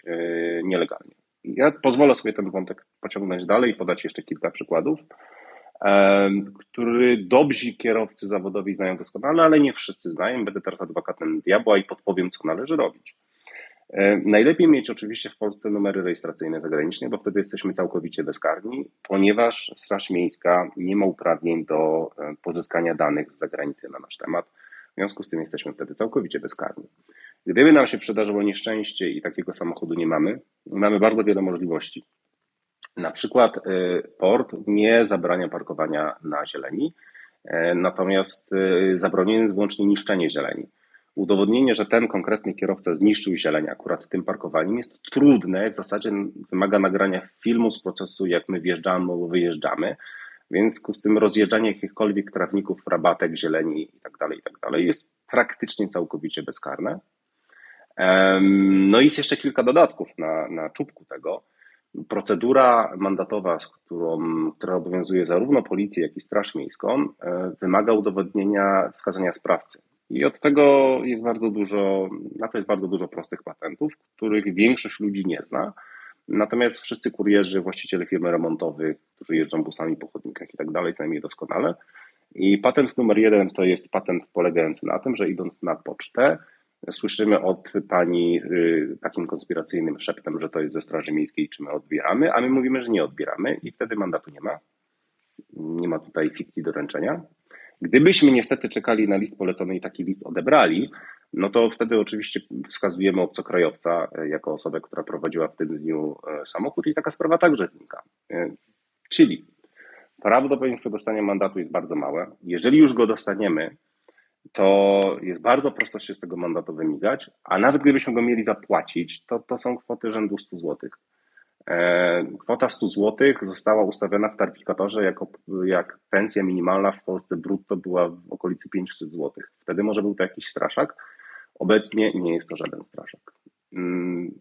nielegalnie. Ja pozwolę sobie ten wątek pociągnąć dalej i podać jeszcze kilka przykładów, który dobrzy kierowcy zawodowi znają doskonale, ale nie wszyscy znają. Będę teraz adwokatem diabła i podpowiem, co należy robić. Najlepiej mieć oczywiście w Polsce numery rejestracyjne zagraniczne, bo wtedy jesteśmy całkowicie bezkarni, ponieważ Straż Miejska nie ma uprawnień do pozyskania danych z zagranicy na nasz temat. W związku z tym jesteśmy wtedy całkowicie bezkarni. Gdyby nam się przydarzyło nieszczęście i takiego samochodu nie mamy, mamy bardzo wiele możliwości. Na przykład y, port nie zabrania parkowania na zieleni, natomiast zabronione jest wyłącznie niszczenie zieleni. Udowodnienie, że ten konkretny kierowca zniszczył zieleń akurat tym parkowaniem jest trudne, w zasadzie wymaga nagrania filmu z procesu, jak my wjeżdżamy albo wyjeżdżamy, więc z tym rozjeżdżanie jakichkolwiek trawników, rabatek, zieleni itd., tak itd. Tak jest praktycznie całkowicie bezkarne. No i jest jeszcze kilka dodatków na, na czubku tego. Procedura mandatowa, z którą, która obowiązuje zarówno policję, jak i Straż Miejską, e, wymaga udowodnienia wskazania sprawcy. I od tego jest bardzo dużo, na to jest bardzo dużo prostych patentów, których większość ludzi nie zna. Natomiast wszyscy kurierzy, właściciele firm remontowych, którzy jeżdżą busami po chodnikach i tak dalej, znają je doskonale. I patent numer jeden to jest patent polegający na tym, że idąc na pocztę, Słyszymy od pani y, takim konspiracyjnym szeptem, że to jest ze Straży Miejskiej, czy my odbieramy, a my mówimy, że nie odbieramy i wtedy mandatu nie ma. Nie ma tutaj fikcji doręczenia. Gdybyśmy niestety czekali na list polecony i taki list odebrali, no to wtedy oczywiście wskazujemy obcokrajowca e, jako osobę, która prowadziła w tym dniu e, samochód i taka sprawa także znika. E, czyli prawdopodobieństwo dostania mandatu jest bardzo małe. Jeżeli już go dostaniemy, to jest bardzo prosto się z tego mandatu wymigać, a nawet gdybyśmy go mieli zapłacić, to to są kwoty rzędu 100 zł. E, kwota 100 zł została ustawiona w taryfikatorze jako jak pensja minimalna w Polsce brutto była w okolicy 500 zł. Wtedy może był to jakiś straszak. Obecnie nie jest to żaden straszak. Mm,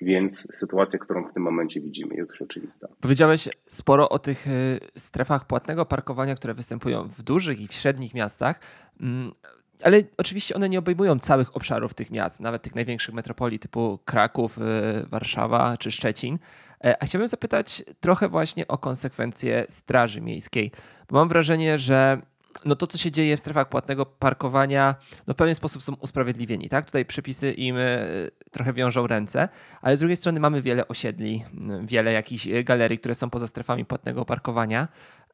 więc sytuacja, którą w tym momencie widzimy, jest już oczywista. Powiedziałeś sporo o tych y, strefach płatnego parkowania, które występują w dużych i w średnich miastach. Ale oczywiście one nie obejmują całych obszarów tych miast, nawet tych największych metropolii typu Kraków, y, Warszawa czy Szczecin. E, a chciałbym zapytać trochę właśnie o konsekwencje Straży Miejskiej, bo mam wrażenie, że no to, co się dzieje w strefach płatnego parkowania, no w pewien sposób są usprawiedliwieni. Tak? Tutaj przepisy im e, trochę wiążą ręce, ale z drugiej strony mamy wiele osiedli, wiele jakichś galerii, które są poza strefami płatnego parkowania.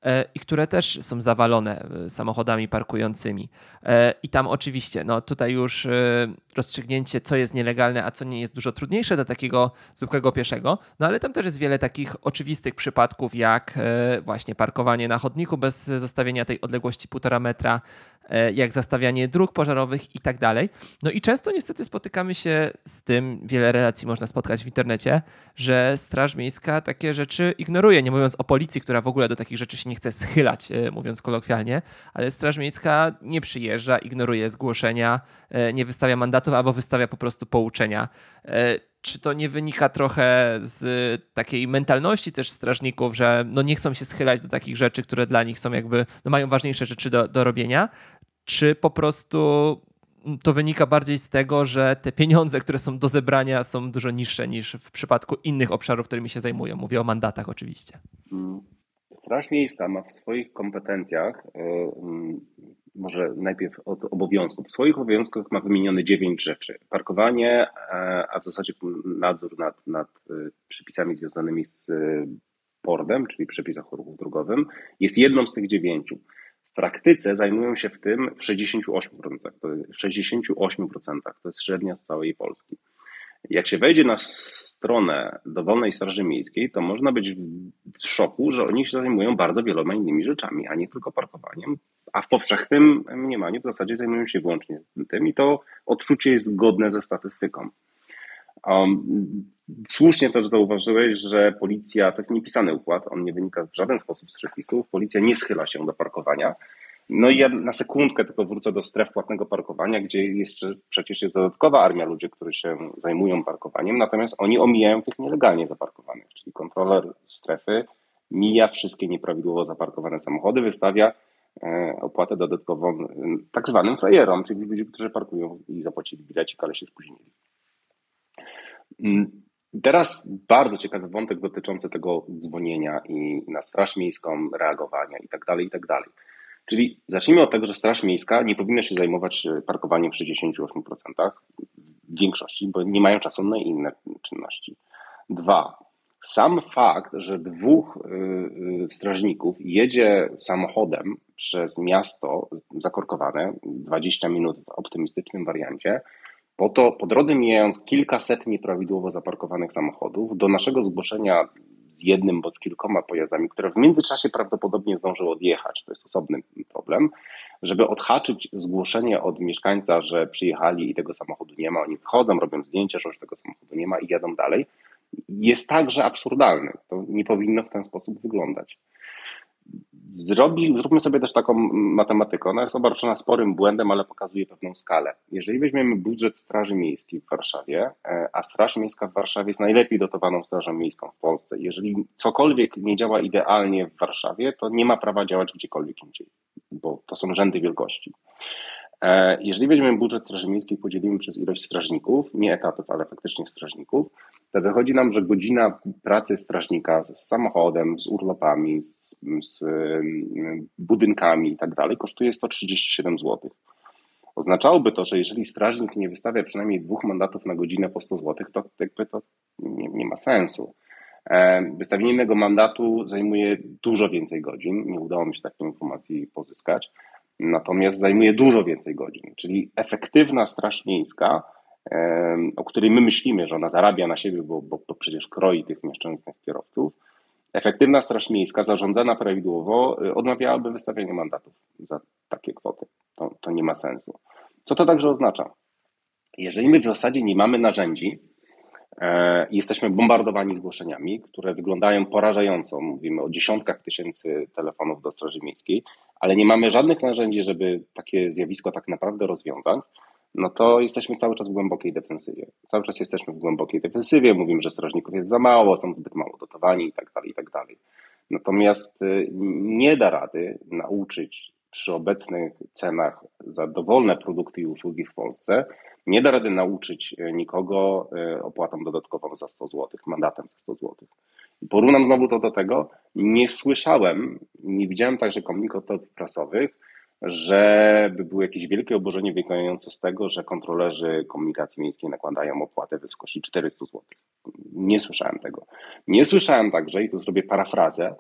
E, i które też są zawalone e, samochodami parkującymi. E, I tam oczywiście, no tutaj już rozstrzygnięcie, co jest nielegalne, a co nie jest dużo trudniejsze dla takiego zwykłego pieszego, no ale tam też jest wiele takich oczywistych przypadków, jak właśnie parkowanie na chodniku bez zostawienia tej odległości półtora metra, jak zastawianie dróg pożarowych i tak dalej. No i często niestety spotykamy się z tym, wiele relacji można spotkać w internecie, że Straż Miejska takie rzeczy ignoruje, nie mówiąc o policji, która w ogóle do takich rzeczy się nie chce schylać, e, mówiąc kolokwialnie, ale Straż Miejska nie przyjeżdża, ignoruje zgłoszenia, e, nie wystawia mandatów albo wystawia po prostu pouczenia. E, czy to nie wynika trochę z takiej mentalności też strażników, że no nie chcą się schylać do takich rzeczy, które dla nich są jakby, no mają ważniejsze rzeczy do, do robienia? Czy po prostu to wynika bardziej z tego, że te pieniądze, które są do zebrania, są dużo niższe niż w przypadku innych obszarów, którymi się zajmują. Mówię o mandatach oczywiście. Mm. Straż Miejska ma w swoich kompetencjach, e, mm, może najpierw od obowiązków, w swoich obowiązkach ma wymienione dziewięć rzeczy. Parkowanie, e, a w zasadzie nadzór nad, nad e, przepisami związanymi z pordem, czyli przepisach o ruchu drogowym, jest jedną z tych dziewięciu. Praktyce zajmują się w tym w 68%. To jest, w 68% to jest średnia z całej Polski. Jak się wejdzie na stronę dowolnej Straży Miejskiej, to można być w szoku, że oni się zajmują bardzo wieloma innymi rzeczami, a nie tylko parkowaniem. A w powszechnym mniemaniu w zasadzie zajmują się wyłącznie tym i to odczucie jest zgodne ze statystyką. Um, słusznie też zauważyłeś, że policja, to jest niepisany układ, on nie wynika w żaden sposób z przepisów, policja nie schyla się do parkowania. No i ja na sekundkę tylko wrócę do stref płatnego parkowania, gdzie jeszcze przecież jest dodatkowa armia ludzi, którzy się zajmują parkowaniem, natomiast oni omijają tych nielegalnie zaparkowanych, czyli kontroler strefy mija wszystkie nieprawidłowo zaparkowane samochody, wystawia opłatę dodatkową tak zwanym frajerom, czyli ludzi, którzy parkują i zapłacili bilecik, ale się spóźnili. Teraz bardzo ciekawy wątek dotyczący tego dzwonienia i na Straż Miejską reagowania i tak dalej, i tak. Czyli zacznijmy od tego, że Straż Miejska nie powinna się zajmować e, parkowaniem w 68% w większości, bo nie mają czasu na inne czynności. Dwa, sam fakt, że dwóch e, e, strażników jedzie samochodem przez miasto zakorkowane 20 minut w optymistycznym wariancie, po to po drodze mijając kilkaset nieprawidłowo zaparkowanych samochodów, do naszego zgłoszenia z jednym bądź kilkoma pojazdami, które w międzyczasie prawdopodobnie zdążyły odjechać, to jest osobny problem, żeby odhaczyć zgłoszenie od mieszkańca, że przyjechali i tego samochodu nie ma, oni wychodzą, robią zdjęcia, że już tego samochodu nie ma i jadą dalej, jest także absurdalny. To nie powinno w ten sposób wyglądać. Zrobi, zróbmy sobie też taką matematykę. Ona jest obarczona sporym błędem, ale pokazuje pewną skalę. Jeżeli weźmiemy budżet Straży Miejskiej w Warszawie, e, a Straż Miejska w Warszawie jest najlepiej dotowaną Strażą Miejską w Polsce, jeżeli cokolwiek nie działa idealnie w Warszawie, to nie ma prawa działać gdziekolwiek indziej, bo to są rzędy wielkości. E, jeżeli weźmiemy budżet Straży Miejskiej, podzielimy przez ilość strażników, nie etatów, ale faktycznie strażników, to wychodzi nam, że godzina pracy strażnika z samochodem, z urlopami, z, z budynkami i tak dalej kosztuje 137 zł. Oznaczałoby to, że jeżeli strażnik nie wystawia przynajmniej dwóch mandatów na godzinę po 100 zł, to jakby to nie, nie ma sensu. E, wystawienie innego mandatu zajmuje dużo więcej godzin. Nie udało mi się takiej informacji pozyskać. Natomiast zajmuje dużo więcej godzin, czyli efektywna straż miejska, o której my myślimy, że ona zarabia na siebie, bo, bo, bo przecież kroi tych nieszczęsnych kierowców, efektywna straż miejska zarządzana prawidłowo y, odmawiałaby wystawienie mandatów za takie kwoty. To, to nie ma sensu. Co to także oznacza? Jeżeli my w zasadzie nie mamy narzędzi, e, jesteśmy bombardowani zgłoszeniami, które wyglądają porażająco. Mówimy o dziesiątkach tysięcy telefonów do Straży Miejskiej, ale nie mamy żadnych narzędzi, żeby takie zjawisko tak naprawdę rozwiązać, no to jesteśmy cały czas w głębokiej defensywie. Cały czas jesteśmy w głębokiej defensywie, mówimy, że strażników jest za mało, są zbyt mało dotowani i tak dalej, i tak. Natomiast y, nie da rady nauczyć przy obecnych cenach za dowolne produkty i usługi w Polsce, nie da rady nauczyć nikogo y, opłatą dodatkową za 100 zł, mandatem za 100 zł. Porównam znowu to do tego, nie słyszałem, nie widziałem także komunikatów prasowych, żeby było jakieś wielkie oburzenie wynikające z tego, że kontrolerzy komunikacji miejskiej nakładają opłatę w wysokości 400 zł. Nie słyszałem tego. Nie słyszałem także, i tu zrobię parafrazę,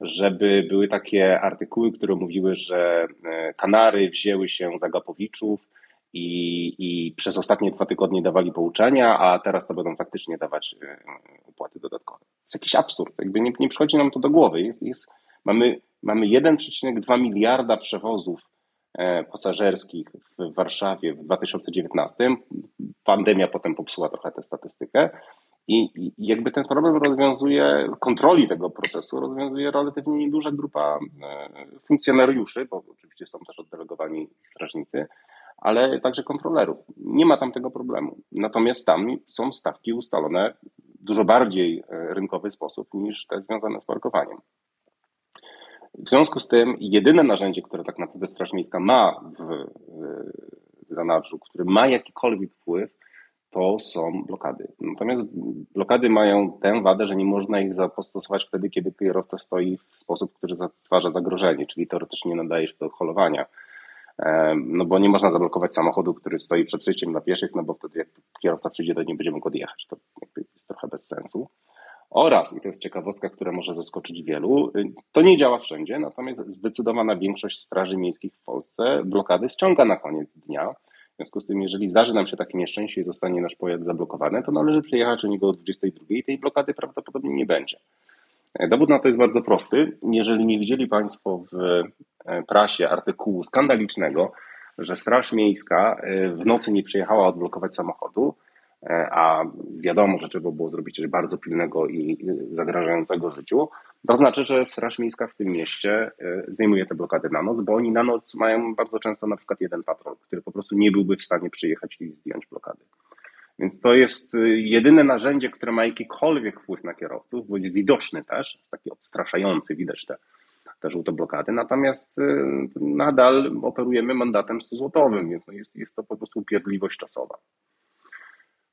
żeby były takie artykuły, które mówiły, że e, Kanary wzięły się za Gapowiczów i, i przez ostatnie dwa tygodnie dawali pouczenia, a teraz to będą faktycznie dawać e, opłaty dodatkowe. To jest jakiś absurd, jakby nie, nie przychodzi nam to do głowy. Jest, jest, mamy, mamy 1,2 miliarda przewozów e, pasażerskich w Warszawie w 2019. Pandemia potem popsuła trochę tę statystykę. I, I, jakby ten problem rozwiązuje, kontroli tego procesu rozwiązuje relatywnie nieduża grupa e, funkcjonariuszy, bo oczywiście są też oddelegowani strażnicy, ale także kontrolerów. Nie ma tam tego problemu. Natomiast tam są stawki ustalone w dużo bardziej e, rynkowy sposób niż te związane z parkowaniem. W związku z tym jedyne narzędzie, które tak naprawdę Straż Miejska ma w zanadrzu, które ma jakikolwiek wpływ, to są blokady. Natomiast blokady mają tę wadę, że nie można ich zastosować wtedy, kiedy kierowca stoi w sposób, który stwarza zagrożenie, czyli teoretycznie nadaje się do holowania no bo nie można zablokować samochodu, który stoi przed przejściem dla pieszych, no bo wtedy jak kierowca przyjdzie, to nie będzie mógł odjechać. To jest trochę bez sensu. Oraz, i to jest ciekawostka, która może zaskoczyć wielu, y, to nie działa wszędzie, natomiast zdecydowana większość straży miejskich w Polsce blokady ściąga na koniec dnia. W związku z tym, jeżeli zdarzy nam się takie nieszczęście i zostanie nasz pojazd zablokowany, to należy przyjechać o niego o 22 i tej blokady prawdopodobnie nie będzie. E, dowód na to jest bardzo prosty. Jeżeli nie widzieli Państwo w e, prasie artykułu skandalicznego, że Straż Miejska e, w nocy nie przyjechała odblokować samochodu, a wiadomo, że trzeba było zrobić coś bardzo pilnego i zagrażającego życiu, to znaczy, że Straż Miejska w tym mieście zdejmuje te blokady na noc, bo oni na noc mają bardzo często na przykład jeden patrol, który po prostu nie byłby w stanie przyjechać i zdjąć blokady. Więc to jest y, jedyne narzędzie, które ma jakikolwiek wpływ na kierowców, bo jest widoczny też, taki odstraszający, widać te, te żółte blokady, natomiast nadal operujemy mandatem 100 złotowym, więc no jest, jest to po prostu upierdliwość czasowa.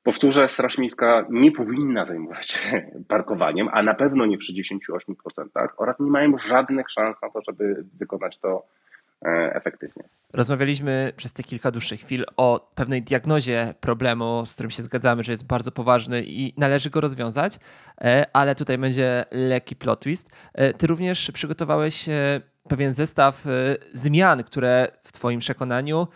Powtórzę, Straż Miejska nie powinna zajmować się parkowaniem, a na pewno nie przy 68% oraz nie mają żadnych szans na to, żeby wykonać to efektywnie. Rozmawialiśmy przez te kilka dłuższych chwil o pewnej diagnozie problemu, z którym się zgadzamy, że jest bardzo poważny i należy go rozwiązać, e, ale tutaj będzie lekki plot twist. E, ty również przygotowałeś pewien zestaw zmian, które w Twoim przekonaniu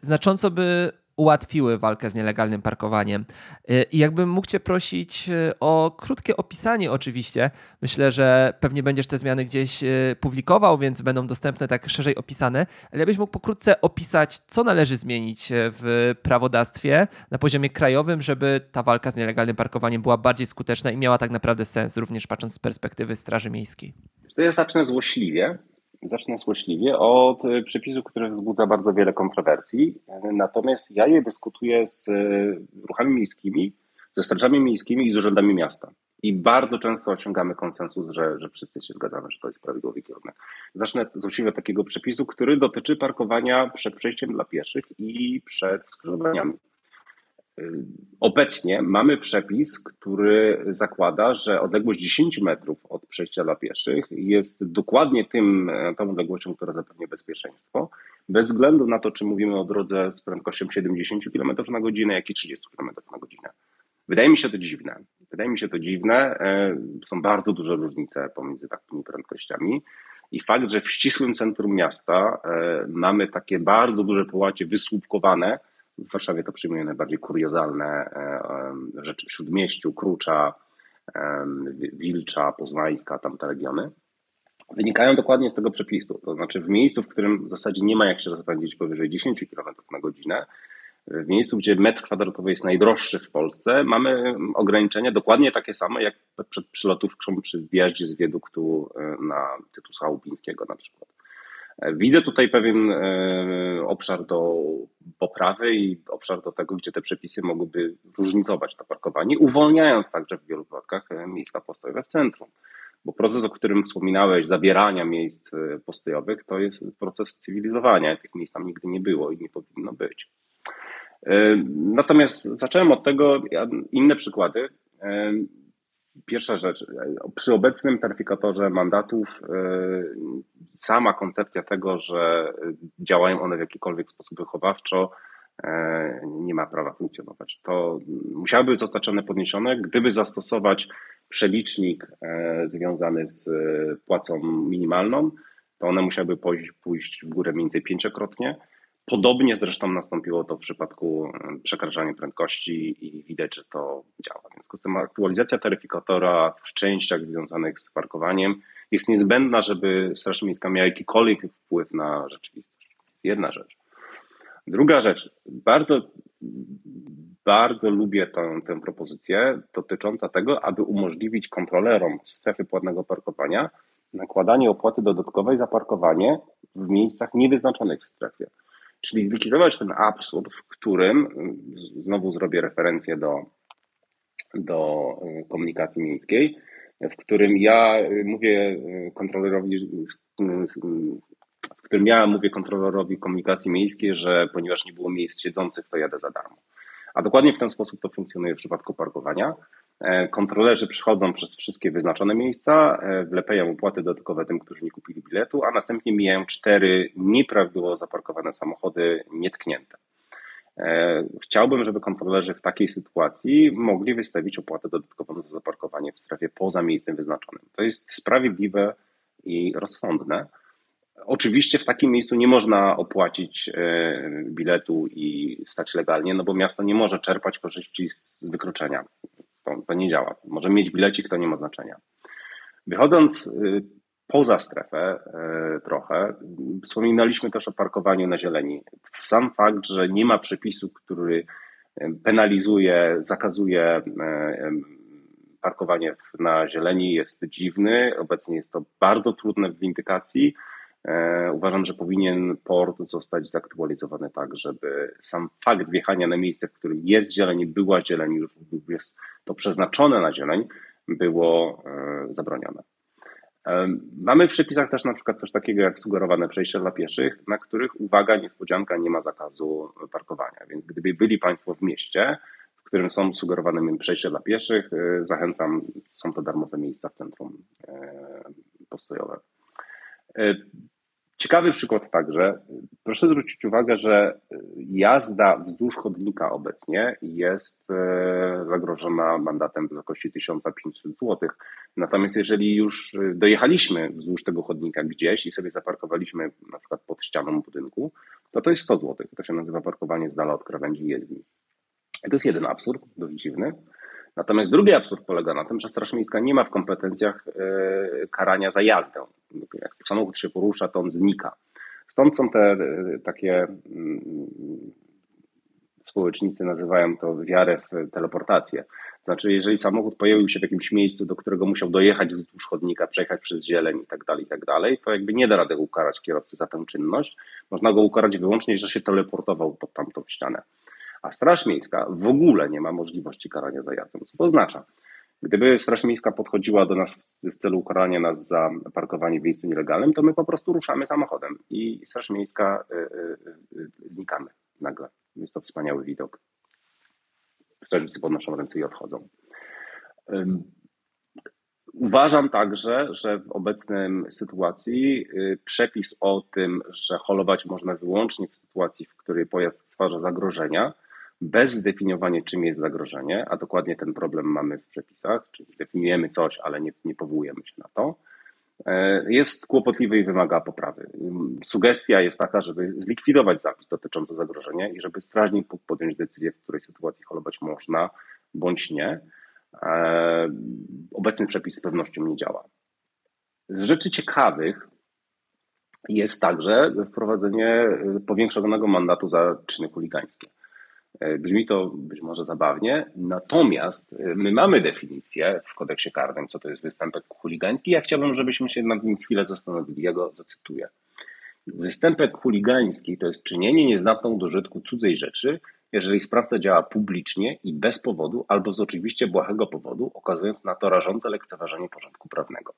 znacząco by ułatwiły walkę z nielegalnym parkowaniem. Y, I jakbym mógł Cię prosić y, o krótkie opisanie, oczywiście. Myślę, że pewnie będziesz te zmiany gdzieś y, publikował, więc będą dostępne tak szerzej opisane, ale jakbyś mógł pokrótce opisać, co należy zmienić w prawodawstwie na poziomie krajowym, żeby ta walka z nielegalnym parkowaniem była bardziej skuteczna i miała tak naprawdę sens, również patrząc z perspektywy Straży Miejskiej. To ja zacznę złośliwie, Zacznę złośliwie od e, przepisu, który wzbudza bardzo wiele kontrowersji. Natomiast ja je dyskutuję z e, ruchami miejskimi, ze strażami miejskimi i z urzędami miasta. I bardzo często osiągamy konsensus, że, że wszyscy się zgadzamy, że to jest prawidłowy kierunek. Zacznę złośliwie od takiego przepisu, który dotyczy parkowania przed przejściem dla pieszych i przed skrzyżowaniami. Obecnie mamy przepis, który zakłada, że odległość 10 metrów od przejścia dla pieszych jest dokładnie tym, tą odległością, która zapewnia bezpieczeństwo, bez względu na to, czy mówimy o drodze z prędkością 70 km na godzinę, jak i 30 km na godzinę. Wydaje mi się to dziwne. Wydaje mi się to dziwne. E, są bardzo duże różnice pomiędzy takimi prędkościami. I fakt, że w ścisłym centrum miasta e, mamy takie bardzo duże połacie wysłupkowane, w Warszawie to przyjmuje najbardziej kuriozalne e, rzeczy w Śródmieściu, Krucza, Wilcza, Poznańska, tamte regiony. Wynikają dokładnie z tego przepisu. To znaczy, w miejscu, w którym w zasadzie nie ma jak się rozpędzić powyżej 10 km na godzinę, w miejscu, gdzie metr kwadratowy jest najdroższy w Polsce, mamy ograniczenia dokładnie takie same jak przed przylotówką przy wjeździe z wiaduktu e, na Tytusa Łubińskiego na przykład. Widzę tutaj pewien e, obszar do poprawy i obszar do tego, gdzie te przepisy mogłyby różnicować to parkowanie, uwolniając także w wielu wypadkach e, miejsca postojowe w centrum. Bo proces, o którym wspominałeś, zabierania miejsc e, postojowych, to jest proces cywilizowania. Tych miejsc tam nigdy nie było i nie powinno być. Natomiast zacząłem od tego, inne przykłady. Pierwsza rzecz, przy obecnym taryfikatorze mandatów e, sama koncepcja tego, że działają one w jakikolwiek sposób wychowawczo, e, nie ma prawa funkcjonować. To musiałoby zostać one podniesione, gdyby zastosować przelicznik e, związany z płacą minimalną, to one musiałyby pójść w górę mniej więcej pięciokrotnie Podobnie zresztą nastąpiło to w przypadku przekraczania prędkości i widać, że to działa. W związku z tym aktualizacja taryfikatora w częściach związanych z parkowaniem jest niezbędna, żeby Straż Miejska miała jakikolwiek wpływ na rzeczywistość. Jedna rzecz. Druga rzecz. Bardzo, bardzo lubię tę, tę propozycję dotycząca tego, aby umożliwić kontrolerom strefy płatnego parkowania nakładanie opłaty dodatkowej za parkowanie w miejscach niewyznaczonych w strefie. Czyli zlikwidować ten absurd, w którym, znowu zrobię referencję do, do e, komunikacji miejskiej, w którym ja e, mówię e, kontrolerowi, w którym ja mówię kontrolerowi komunikacji miejskiej, że ponieważ nie było miejsc siedzących, to jadę za darmo. A dokładnie w ten sposób to funkcjonuje w przypadku parkowania. E, kontrolerzy przychodzą przez wszystkie wyznaczone miejsca, e, wlepiają opłaty dodatkowe tym, którzy nie kupili biletu, a następnie mijają cztery nieprawidłowo zaparkowane samochody nietknięte. E, chciałbym, żeby kontrolerzy w takiej sytuacji mogli wystawić opłatę dodatkową za zaparkowanie w strefie poza miejscem wyznaczonym. To jest sprawiedliwe i rozsądne. Oczywiście w takim miejscu nie można opłacić biletu i stać legalnie, no bo miasto nie może czerpać korzyści z wykroczenia. To, to nie działa. Może mieć bilecik, to nie ma znaczenia. Wychodząc y, poza strefę y, trochę, wspominaliśmy też o parkowaniu na zieleni. Sam fakt, że nie ma przepisu, który y, penalizuje, zakazuje parkowanie na zieleni jest dziwny. Obecnie jest to bardzo trudne w windykacji. Uważam, że powinien port zostać zaktualizowany tak, żeby sam fakt wjechania na miejsce, w którym jest zieleń, była zieleń, już jest to przeznaczone na zieleń było e, zabronione. Mamy w przepisach też na przykład coś takiego jak sugerowane przejścia dla pieszych, na których, uwaga, niespodzianka, nie ma zakazu parkowania. Więc gdyby byli Państwo w mieście, w którym są sugerowane przejścia dla pieszych, zachęcam, są to darmowe miejsca w centrum e, postojowe. Ciekawy przykład także. Proszę zwrócić uwagę, że jazda wzdłuż chodnika obecnie jest e, zagrożona mandatem w wysokości 1500 zł. Natomiast jeżeli już dojechaliśmy wzdłuż tego chodnika gdzieś i sobie zaparkowaliśmy na przykład pod ścianą budynku, to to jest 100 zł. To się nazywa parkowanie z dala od krawędzi jezdni. To jest jeden absurd, dość dziwny. Natomiast drugi absurd polega na tym, że Straż Miejska nie ma w kompetencjach e, karania za jazdę. Jak samochód się porusza, to on znika. Stąd są te e, takie mm, społecznicy nazywają to wiarę w teleportację. Znaczy, jeżeli samochód pojawił się w jakimś miejscu, do którego musiał dojechać wzdłuż chodnika, przejechać przez zieleń i tak dalej, i tak dalej, to jakby nie da rady ukarać kierowcy za tę czynność. Można go ukarać wyłącznie, że się teleportował pod tamtą ścianę. A Straż Miejska w ogóle nie ma możliwości karania za jazdę. Co to oznacza? Gdyby Straż Miejska podchodziła do nas w celu ukarania nas za parkowanie w miejscu nielegalnym, to my po prostu ruszamy samochodem i Straż Miejska y, y, y, znikamy nagle. Jest to wspaniały widok. Strażnicy podnoszą ręce i odchodzą. Uważam także, że w obecnej sytuacji przepis o tym, że holować można wyłącznie w sytuacji, w której pojazd stwarza zagrożenia, bez zdefiniowania, czym jest zagrożenie, a dokładnie ten problem mamy w przepisach, czyli definiujemy coś, ale nie, nie powołujemy się na to, e, jest kłopotliwy i wymaga poprawy. Sugestia jest taka, żeby zlikwidować zapis dotyczący zagrożenia i żeby strażnik mógł podjąć decyzję, w której sytuacji holować można bądź nie. E, obecny przepis z pewnością nie działa. Z rzeczy ciekawych jest także wprowadzenie powiększonego mandatu za czyny chuligańskie. E, brzmi to być może zabawnie, natomiast e, my mamy definicję w kodeksie karnym, co to jest występek chuligański. Ja chciałbym, żebyśmy się nad nim chwilę zastanowili. Ja go zacytuję. Występek chuligański to jest czynienie nieznatną do użytku cudzej rzeczy, jeżeli sprawca działa publicznie i bez powodu albo z oczywiście błahego powodu, okazując na to rażące lekceważenie porządku prawnego.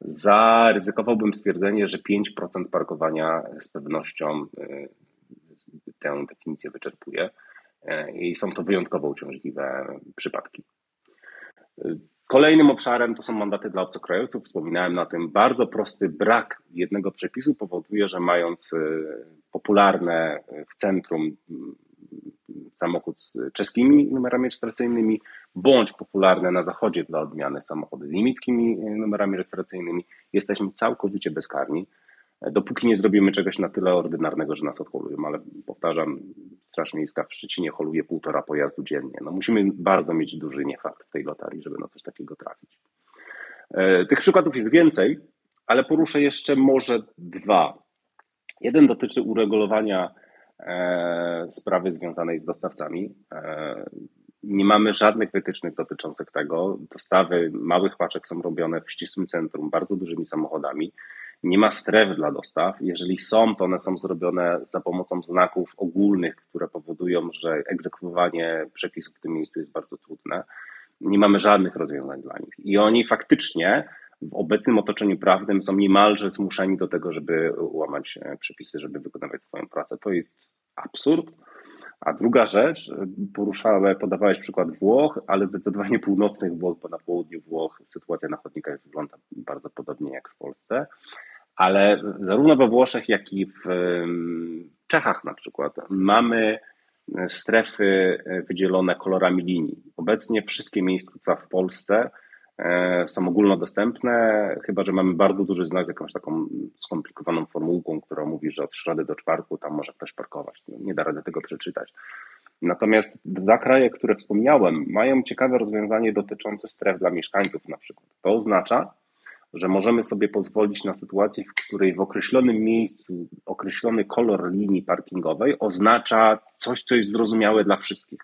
Zaryzykowałbym stwierdzenie, że 5% parkowania z pewnością e, tę definicję wyczerpuje e, i są to wyjątkowo uciążliwe przypadki. Kolejnym obszarem to są mandaty dla obcokrajowców. Wspominałem na tym. Bardzo prosty brak jednego przepisu powoduje, że mając e, popularne w centrum samochód z czeskimi numerami rejestracyjnymi, bądź popularne na zachodzie dla odmiany samochody z niemieckimi numerami rejestracyjnymi, jesteśmy całkowicie bezkarni dopóki nie zrobimy czegoś na tyle ordynarnego, że nas odholują. Ale powtarzam, Straż Miejska w Szczecinie holuje półtora pojazdu dziennie. No musimy bardzo mieć duży niefart w tej lotarii, żeby na coś takiego trafić. E, tych przykładów jest więcej, ale poruszę jeszcze może dwa. Jeden dotyczy uregulowania e, sprawy związanej z dostawcami. E, nie mamy żadnych wytycznych dotyczących tego. Dostawy małych paczek są robione w ścisłym centrum, bardzo dużymi samochodami. Nie ma stref dla dostaw. Jeżeli są, to one są zrobione za pomocą znaków ogólnych, które powodują, że egzekwowanie przepisów w tym miejscu jest bardzo trudne. Nie mamy żadnych rozwiązań dla nich. I oni faktycznie w obecnym otoczeniu prawnym są niemalże zmuszeni do tego, żeby łamać przepisy, żeby wykonywać swoją pracę. To jest absurd. A druga rzecz, poruszałem, podawałeś przykład Włoch, ale zdecydowanie północnych Włoch, bo na południu Włoch sytuacja na chodnikach wygląda bardzo podobnie jak w Polsce ale zarówno we Włoszech, jak i w Czechach na przykład mamy strefy wydzielone kolorami linii. Obecnie wszystkie miejsca w Polsce e, są ogólnodostępne, chyba że mamy bardzo duży znak z jakąś taką skomplikowaną formułką, która mówi, że od środy do czwartku tam może ktoś parkować. No, nie da rady tego przeczytać. Natomiast dwa kraje, które wspomniałem, mają ciekawe rozwiązanie dotyczące stref dla mieszkańców na przykład. To oznacza, że możemy sobie pozwolić na sytuację, w której w określonym miejscu określony kolor linii parkingowej oznacza coś, co jest zrozumiałe dla wszystkich.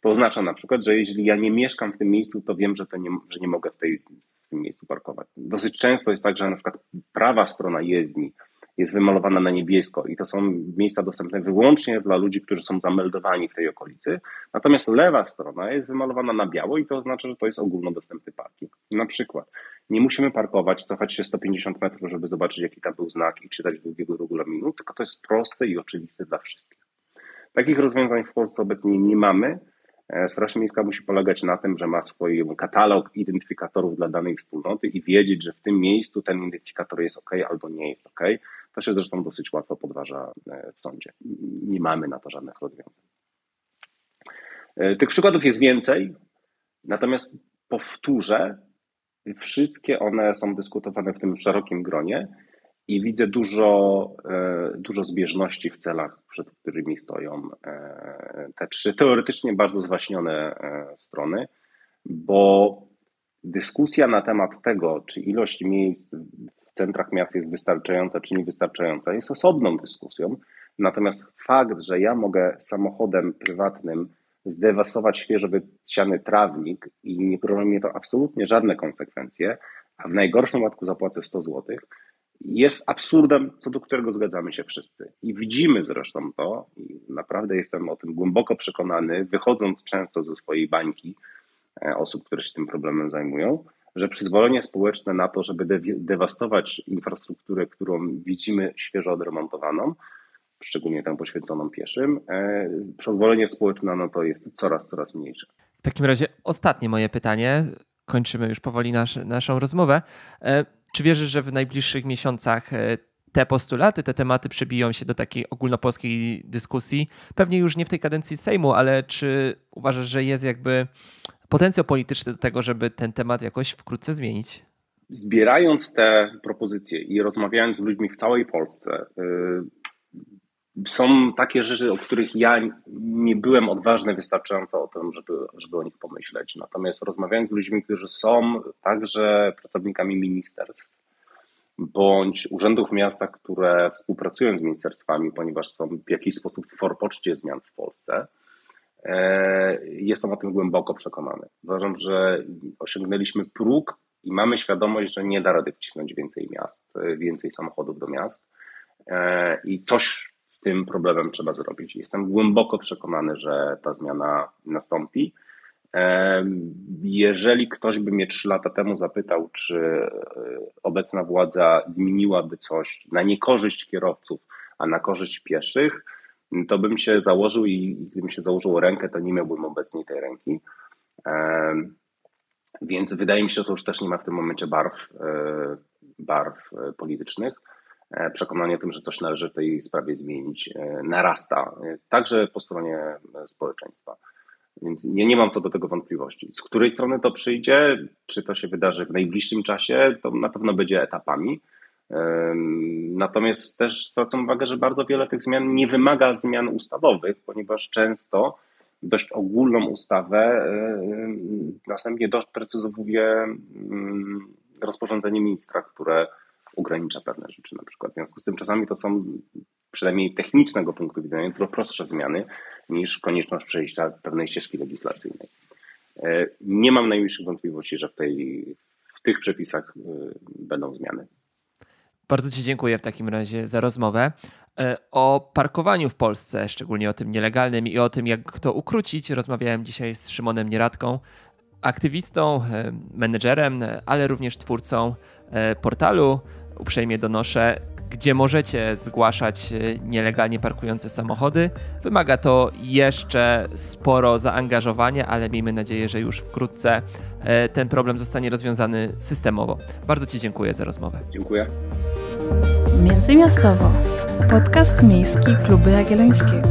To oznacza na przykład, że jeśli ja nie mieszkam w tym miejscu, to wiem, że, to nie, że nie mogę w, tej, w tym miejscu parkować. Dosyć często jest tak, że na przykład prawa strona jezdni jest wymalowana na niebiesko i to są miejsca dostępne wyłącznie dla ludzi, którzy są zameldowani w tej okolicy. Natomiast lewa strona jest wymalowana na biało i to oznacza, że to jest ogólnodostępny parking. Na przykład nie musimy parkować, cofać się 150 metrów, żeby zobaczyć, jaki tam był znak i czytać długiego regulaminu, tylko to jest proste i oczywiste dla wszystkich. Takich rozwiązań w Polsce obecnie nie mamy. E, Straż Miejska musi polegać na tym, że ma swój katalog identyfikatorów dla danej wspólnoty i wiedzieć, że w tym miejscu ten identyfikator jest ok albo nie jest ok. To się zresztą dosyć łatwo podważa e, w sądzie. Nie mamy na to żadnych rozwiązań. E, tych przykładów jest więcej, natomiast powtórzę, wszystkie one są dyskutowane w tym szerokim gronie i widzę dużo, e, dużo zbieżności w celach, przed którymi stoją e, te trzy teoretycznie bardzo zwaśnione e, strony, bo dyskusja na temat tego, czy ilość miejsc w centrach miast jest wystarczająca, czy niewystarczająca, jest osobną dyskusją. Natomiast fakt, że ja mogę samochodem prywatnym zdewastować świeżo wysiany trawnik i nie prowadzi mnie to absolutnie żadne konsekwencje, a w najgorszym wypadku zapłacę 100 zł, jest absurdem, co do którego zgadzamy się wszyscy. I widzimy zresztą to, i naprawdę jestem o tym głęboko przekonany, wychodząc często ze swojej bańki e, osób, które się tym problemem zajmują, że przyzwolenie społeczne na to, żeby de dewastować infrastrukturę, którą widzimy świeżo odremontowaną, szczególnie tę poświęconą pieszym, e, przyzwolenie społeczne na to jest coraz, coraz mniejsze. W takim razie ostatnie moje pytanie. Kończymy już powoli nasz, naszą rozmowę. E, czy wierzysz, że w najbliższych miesiącach e, te postulaty, te tematy przebiją się do takiej ogólnopolskiej dyskusji? Pewnie już nie w tej kadencji Sejmu, ale czy uważasz, że jest jakby potencjał polityczny do tego, żeby ten temat jakoś wkrótce zmienić? Zbierając te propozycje i rozmawiając z ludźmi w całej Polsce, y, są takie rzeczy, o których ja nie byłem odważny wystarczająco o tym, żeby, żeby o nich pomyśleć. Natomiast rozmawiając z ludźmi, którzy są także pracownikami ministerstw bądź urzędów w miastach, które współpracują z ministerstwami, ponieważ są w jakiś sposób w forpoczcie zmian w Polsce, e, jestem o tym głęboko przekonany. Uważam, że osiągnęliśmy próg i mamy świadomość, że nie da rady wcisnąć więcej miast, więcej samochodów do miast. E, I coś z tym problemem trzeba zrobić. Jestem głęboko przekonany, że ta zmiana nastąpi. Jeżeli ktoś by mnie trzy lata temu zapytał, czy e, obecna władza zmieniłaby coś na niekorzyść kierowców, a na korzyść pieszych, to bym się założył i gdybym się założył rękę, to nie miałbym obecnie tej ręki. Więc wydaje mi się, że to już też nie ma w tym momencie barw, e, barw e, politycznych. E, przekonanie o tym, że coś należy w tej sprawie zmienić, e, narasta, e, także po stronie społeczeństwa. Więc ja nie mam co do tego wątpliwości. Z której strony to przyjdzie, czy to się wydarzy w najbliższym czasie, to na pewno będzie etapami. Natomiast też zwracam uwagę, że bardzo wiele tych zmian nie wymaga zmian ustawowych, ponieważ często dość ogólną ustawę następnie doprecyzowuje mm, rozporządzenie ministra, które ogranicza pewne rzeczy na przykład. W związku z tym czasami to są przynajmniej technicznego punktu widzenia dużo prostsze zmiany niż konieczność przejścia pewnej ścieżki legislacyjnej. E, nie mam najmniejszych wątpliwości, że w, tej, w tych przepisach e, będą zmiany. Bardzo Ci dziękuję w takim razie za rozmowę. E, o parkowaniu w Polsce, szczególnie o tym nielegalnym i o tym, jak to ukrócić, rozmawiałem dzisiaj z Szymonem Nieradką, aktywistą, menedżerem, ale również twórcą portalu uprzejmie donoszę, gdzie możecie zgłaszać e, nielegalnie parkujące samochody. Wymaga to jeszcze sporo zaangażowania, ale miejmy nadzieję, że już wkrótce e, ten problem zostanie rozwiązany systemowo. Bardzo Ci dziękuję za rozmowę. Dziękuję. Międzymiastowo. Podcast miejski Kluby Jagiellońskiego.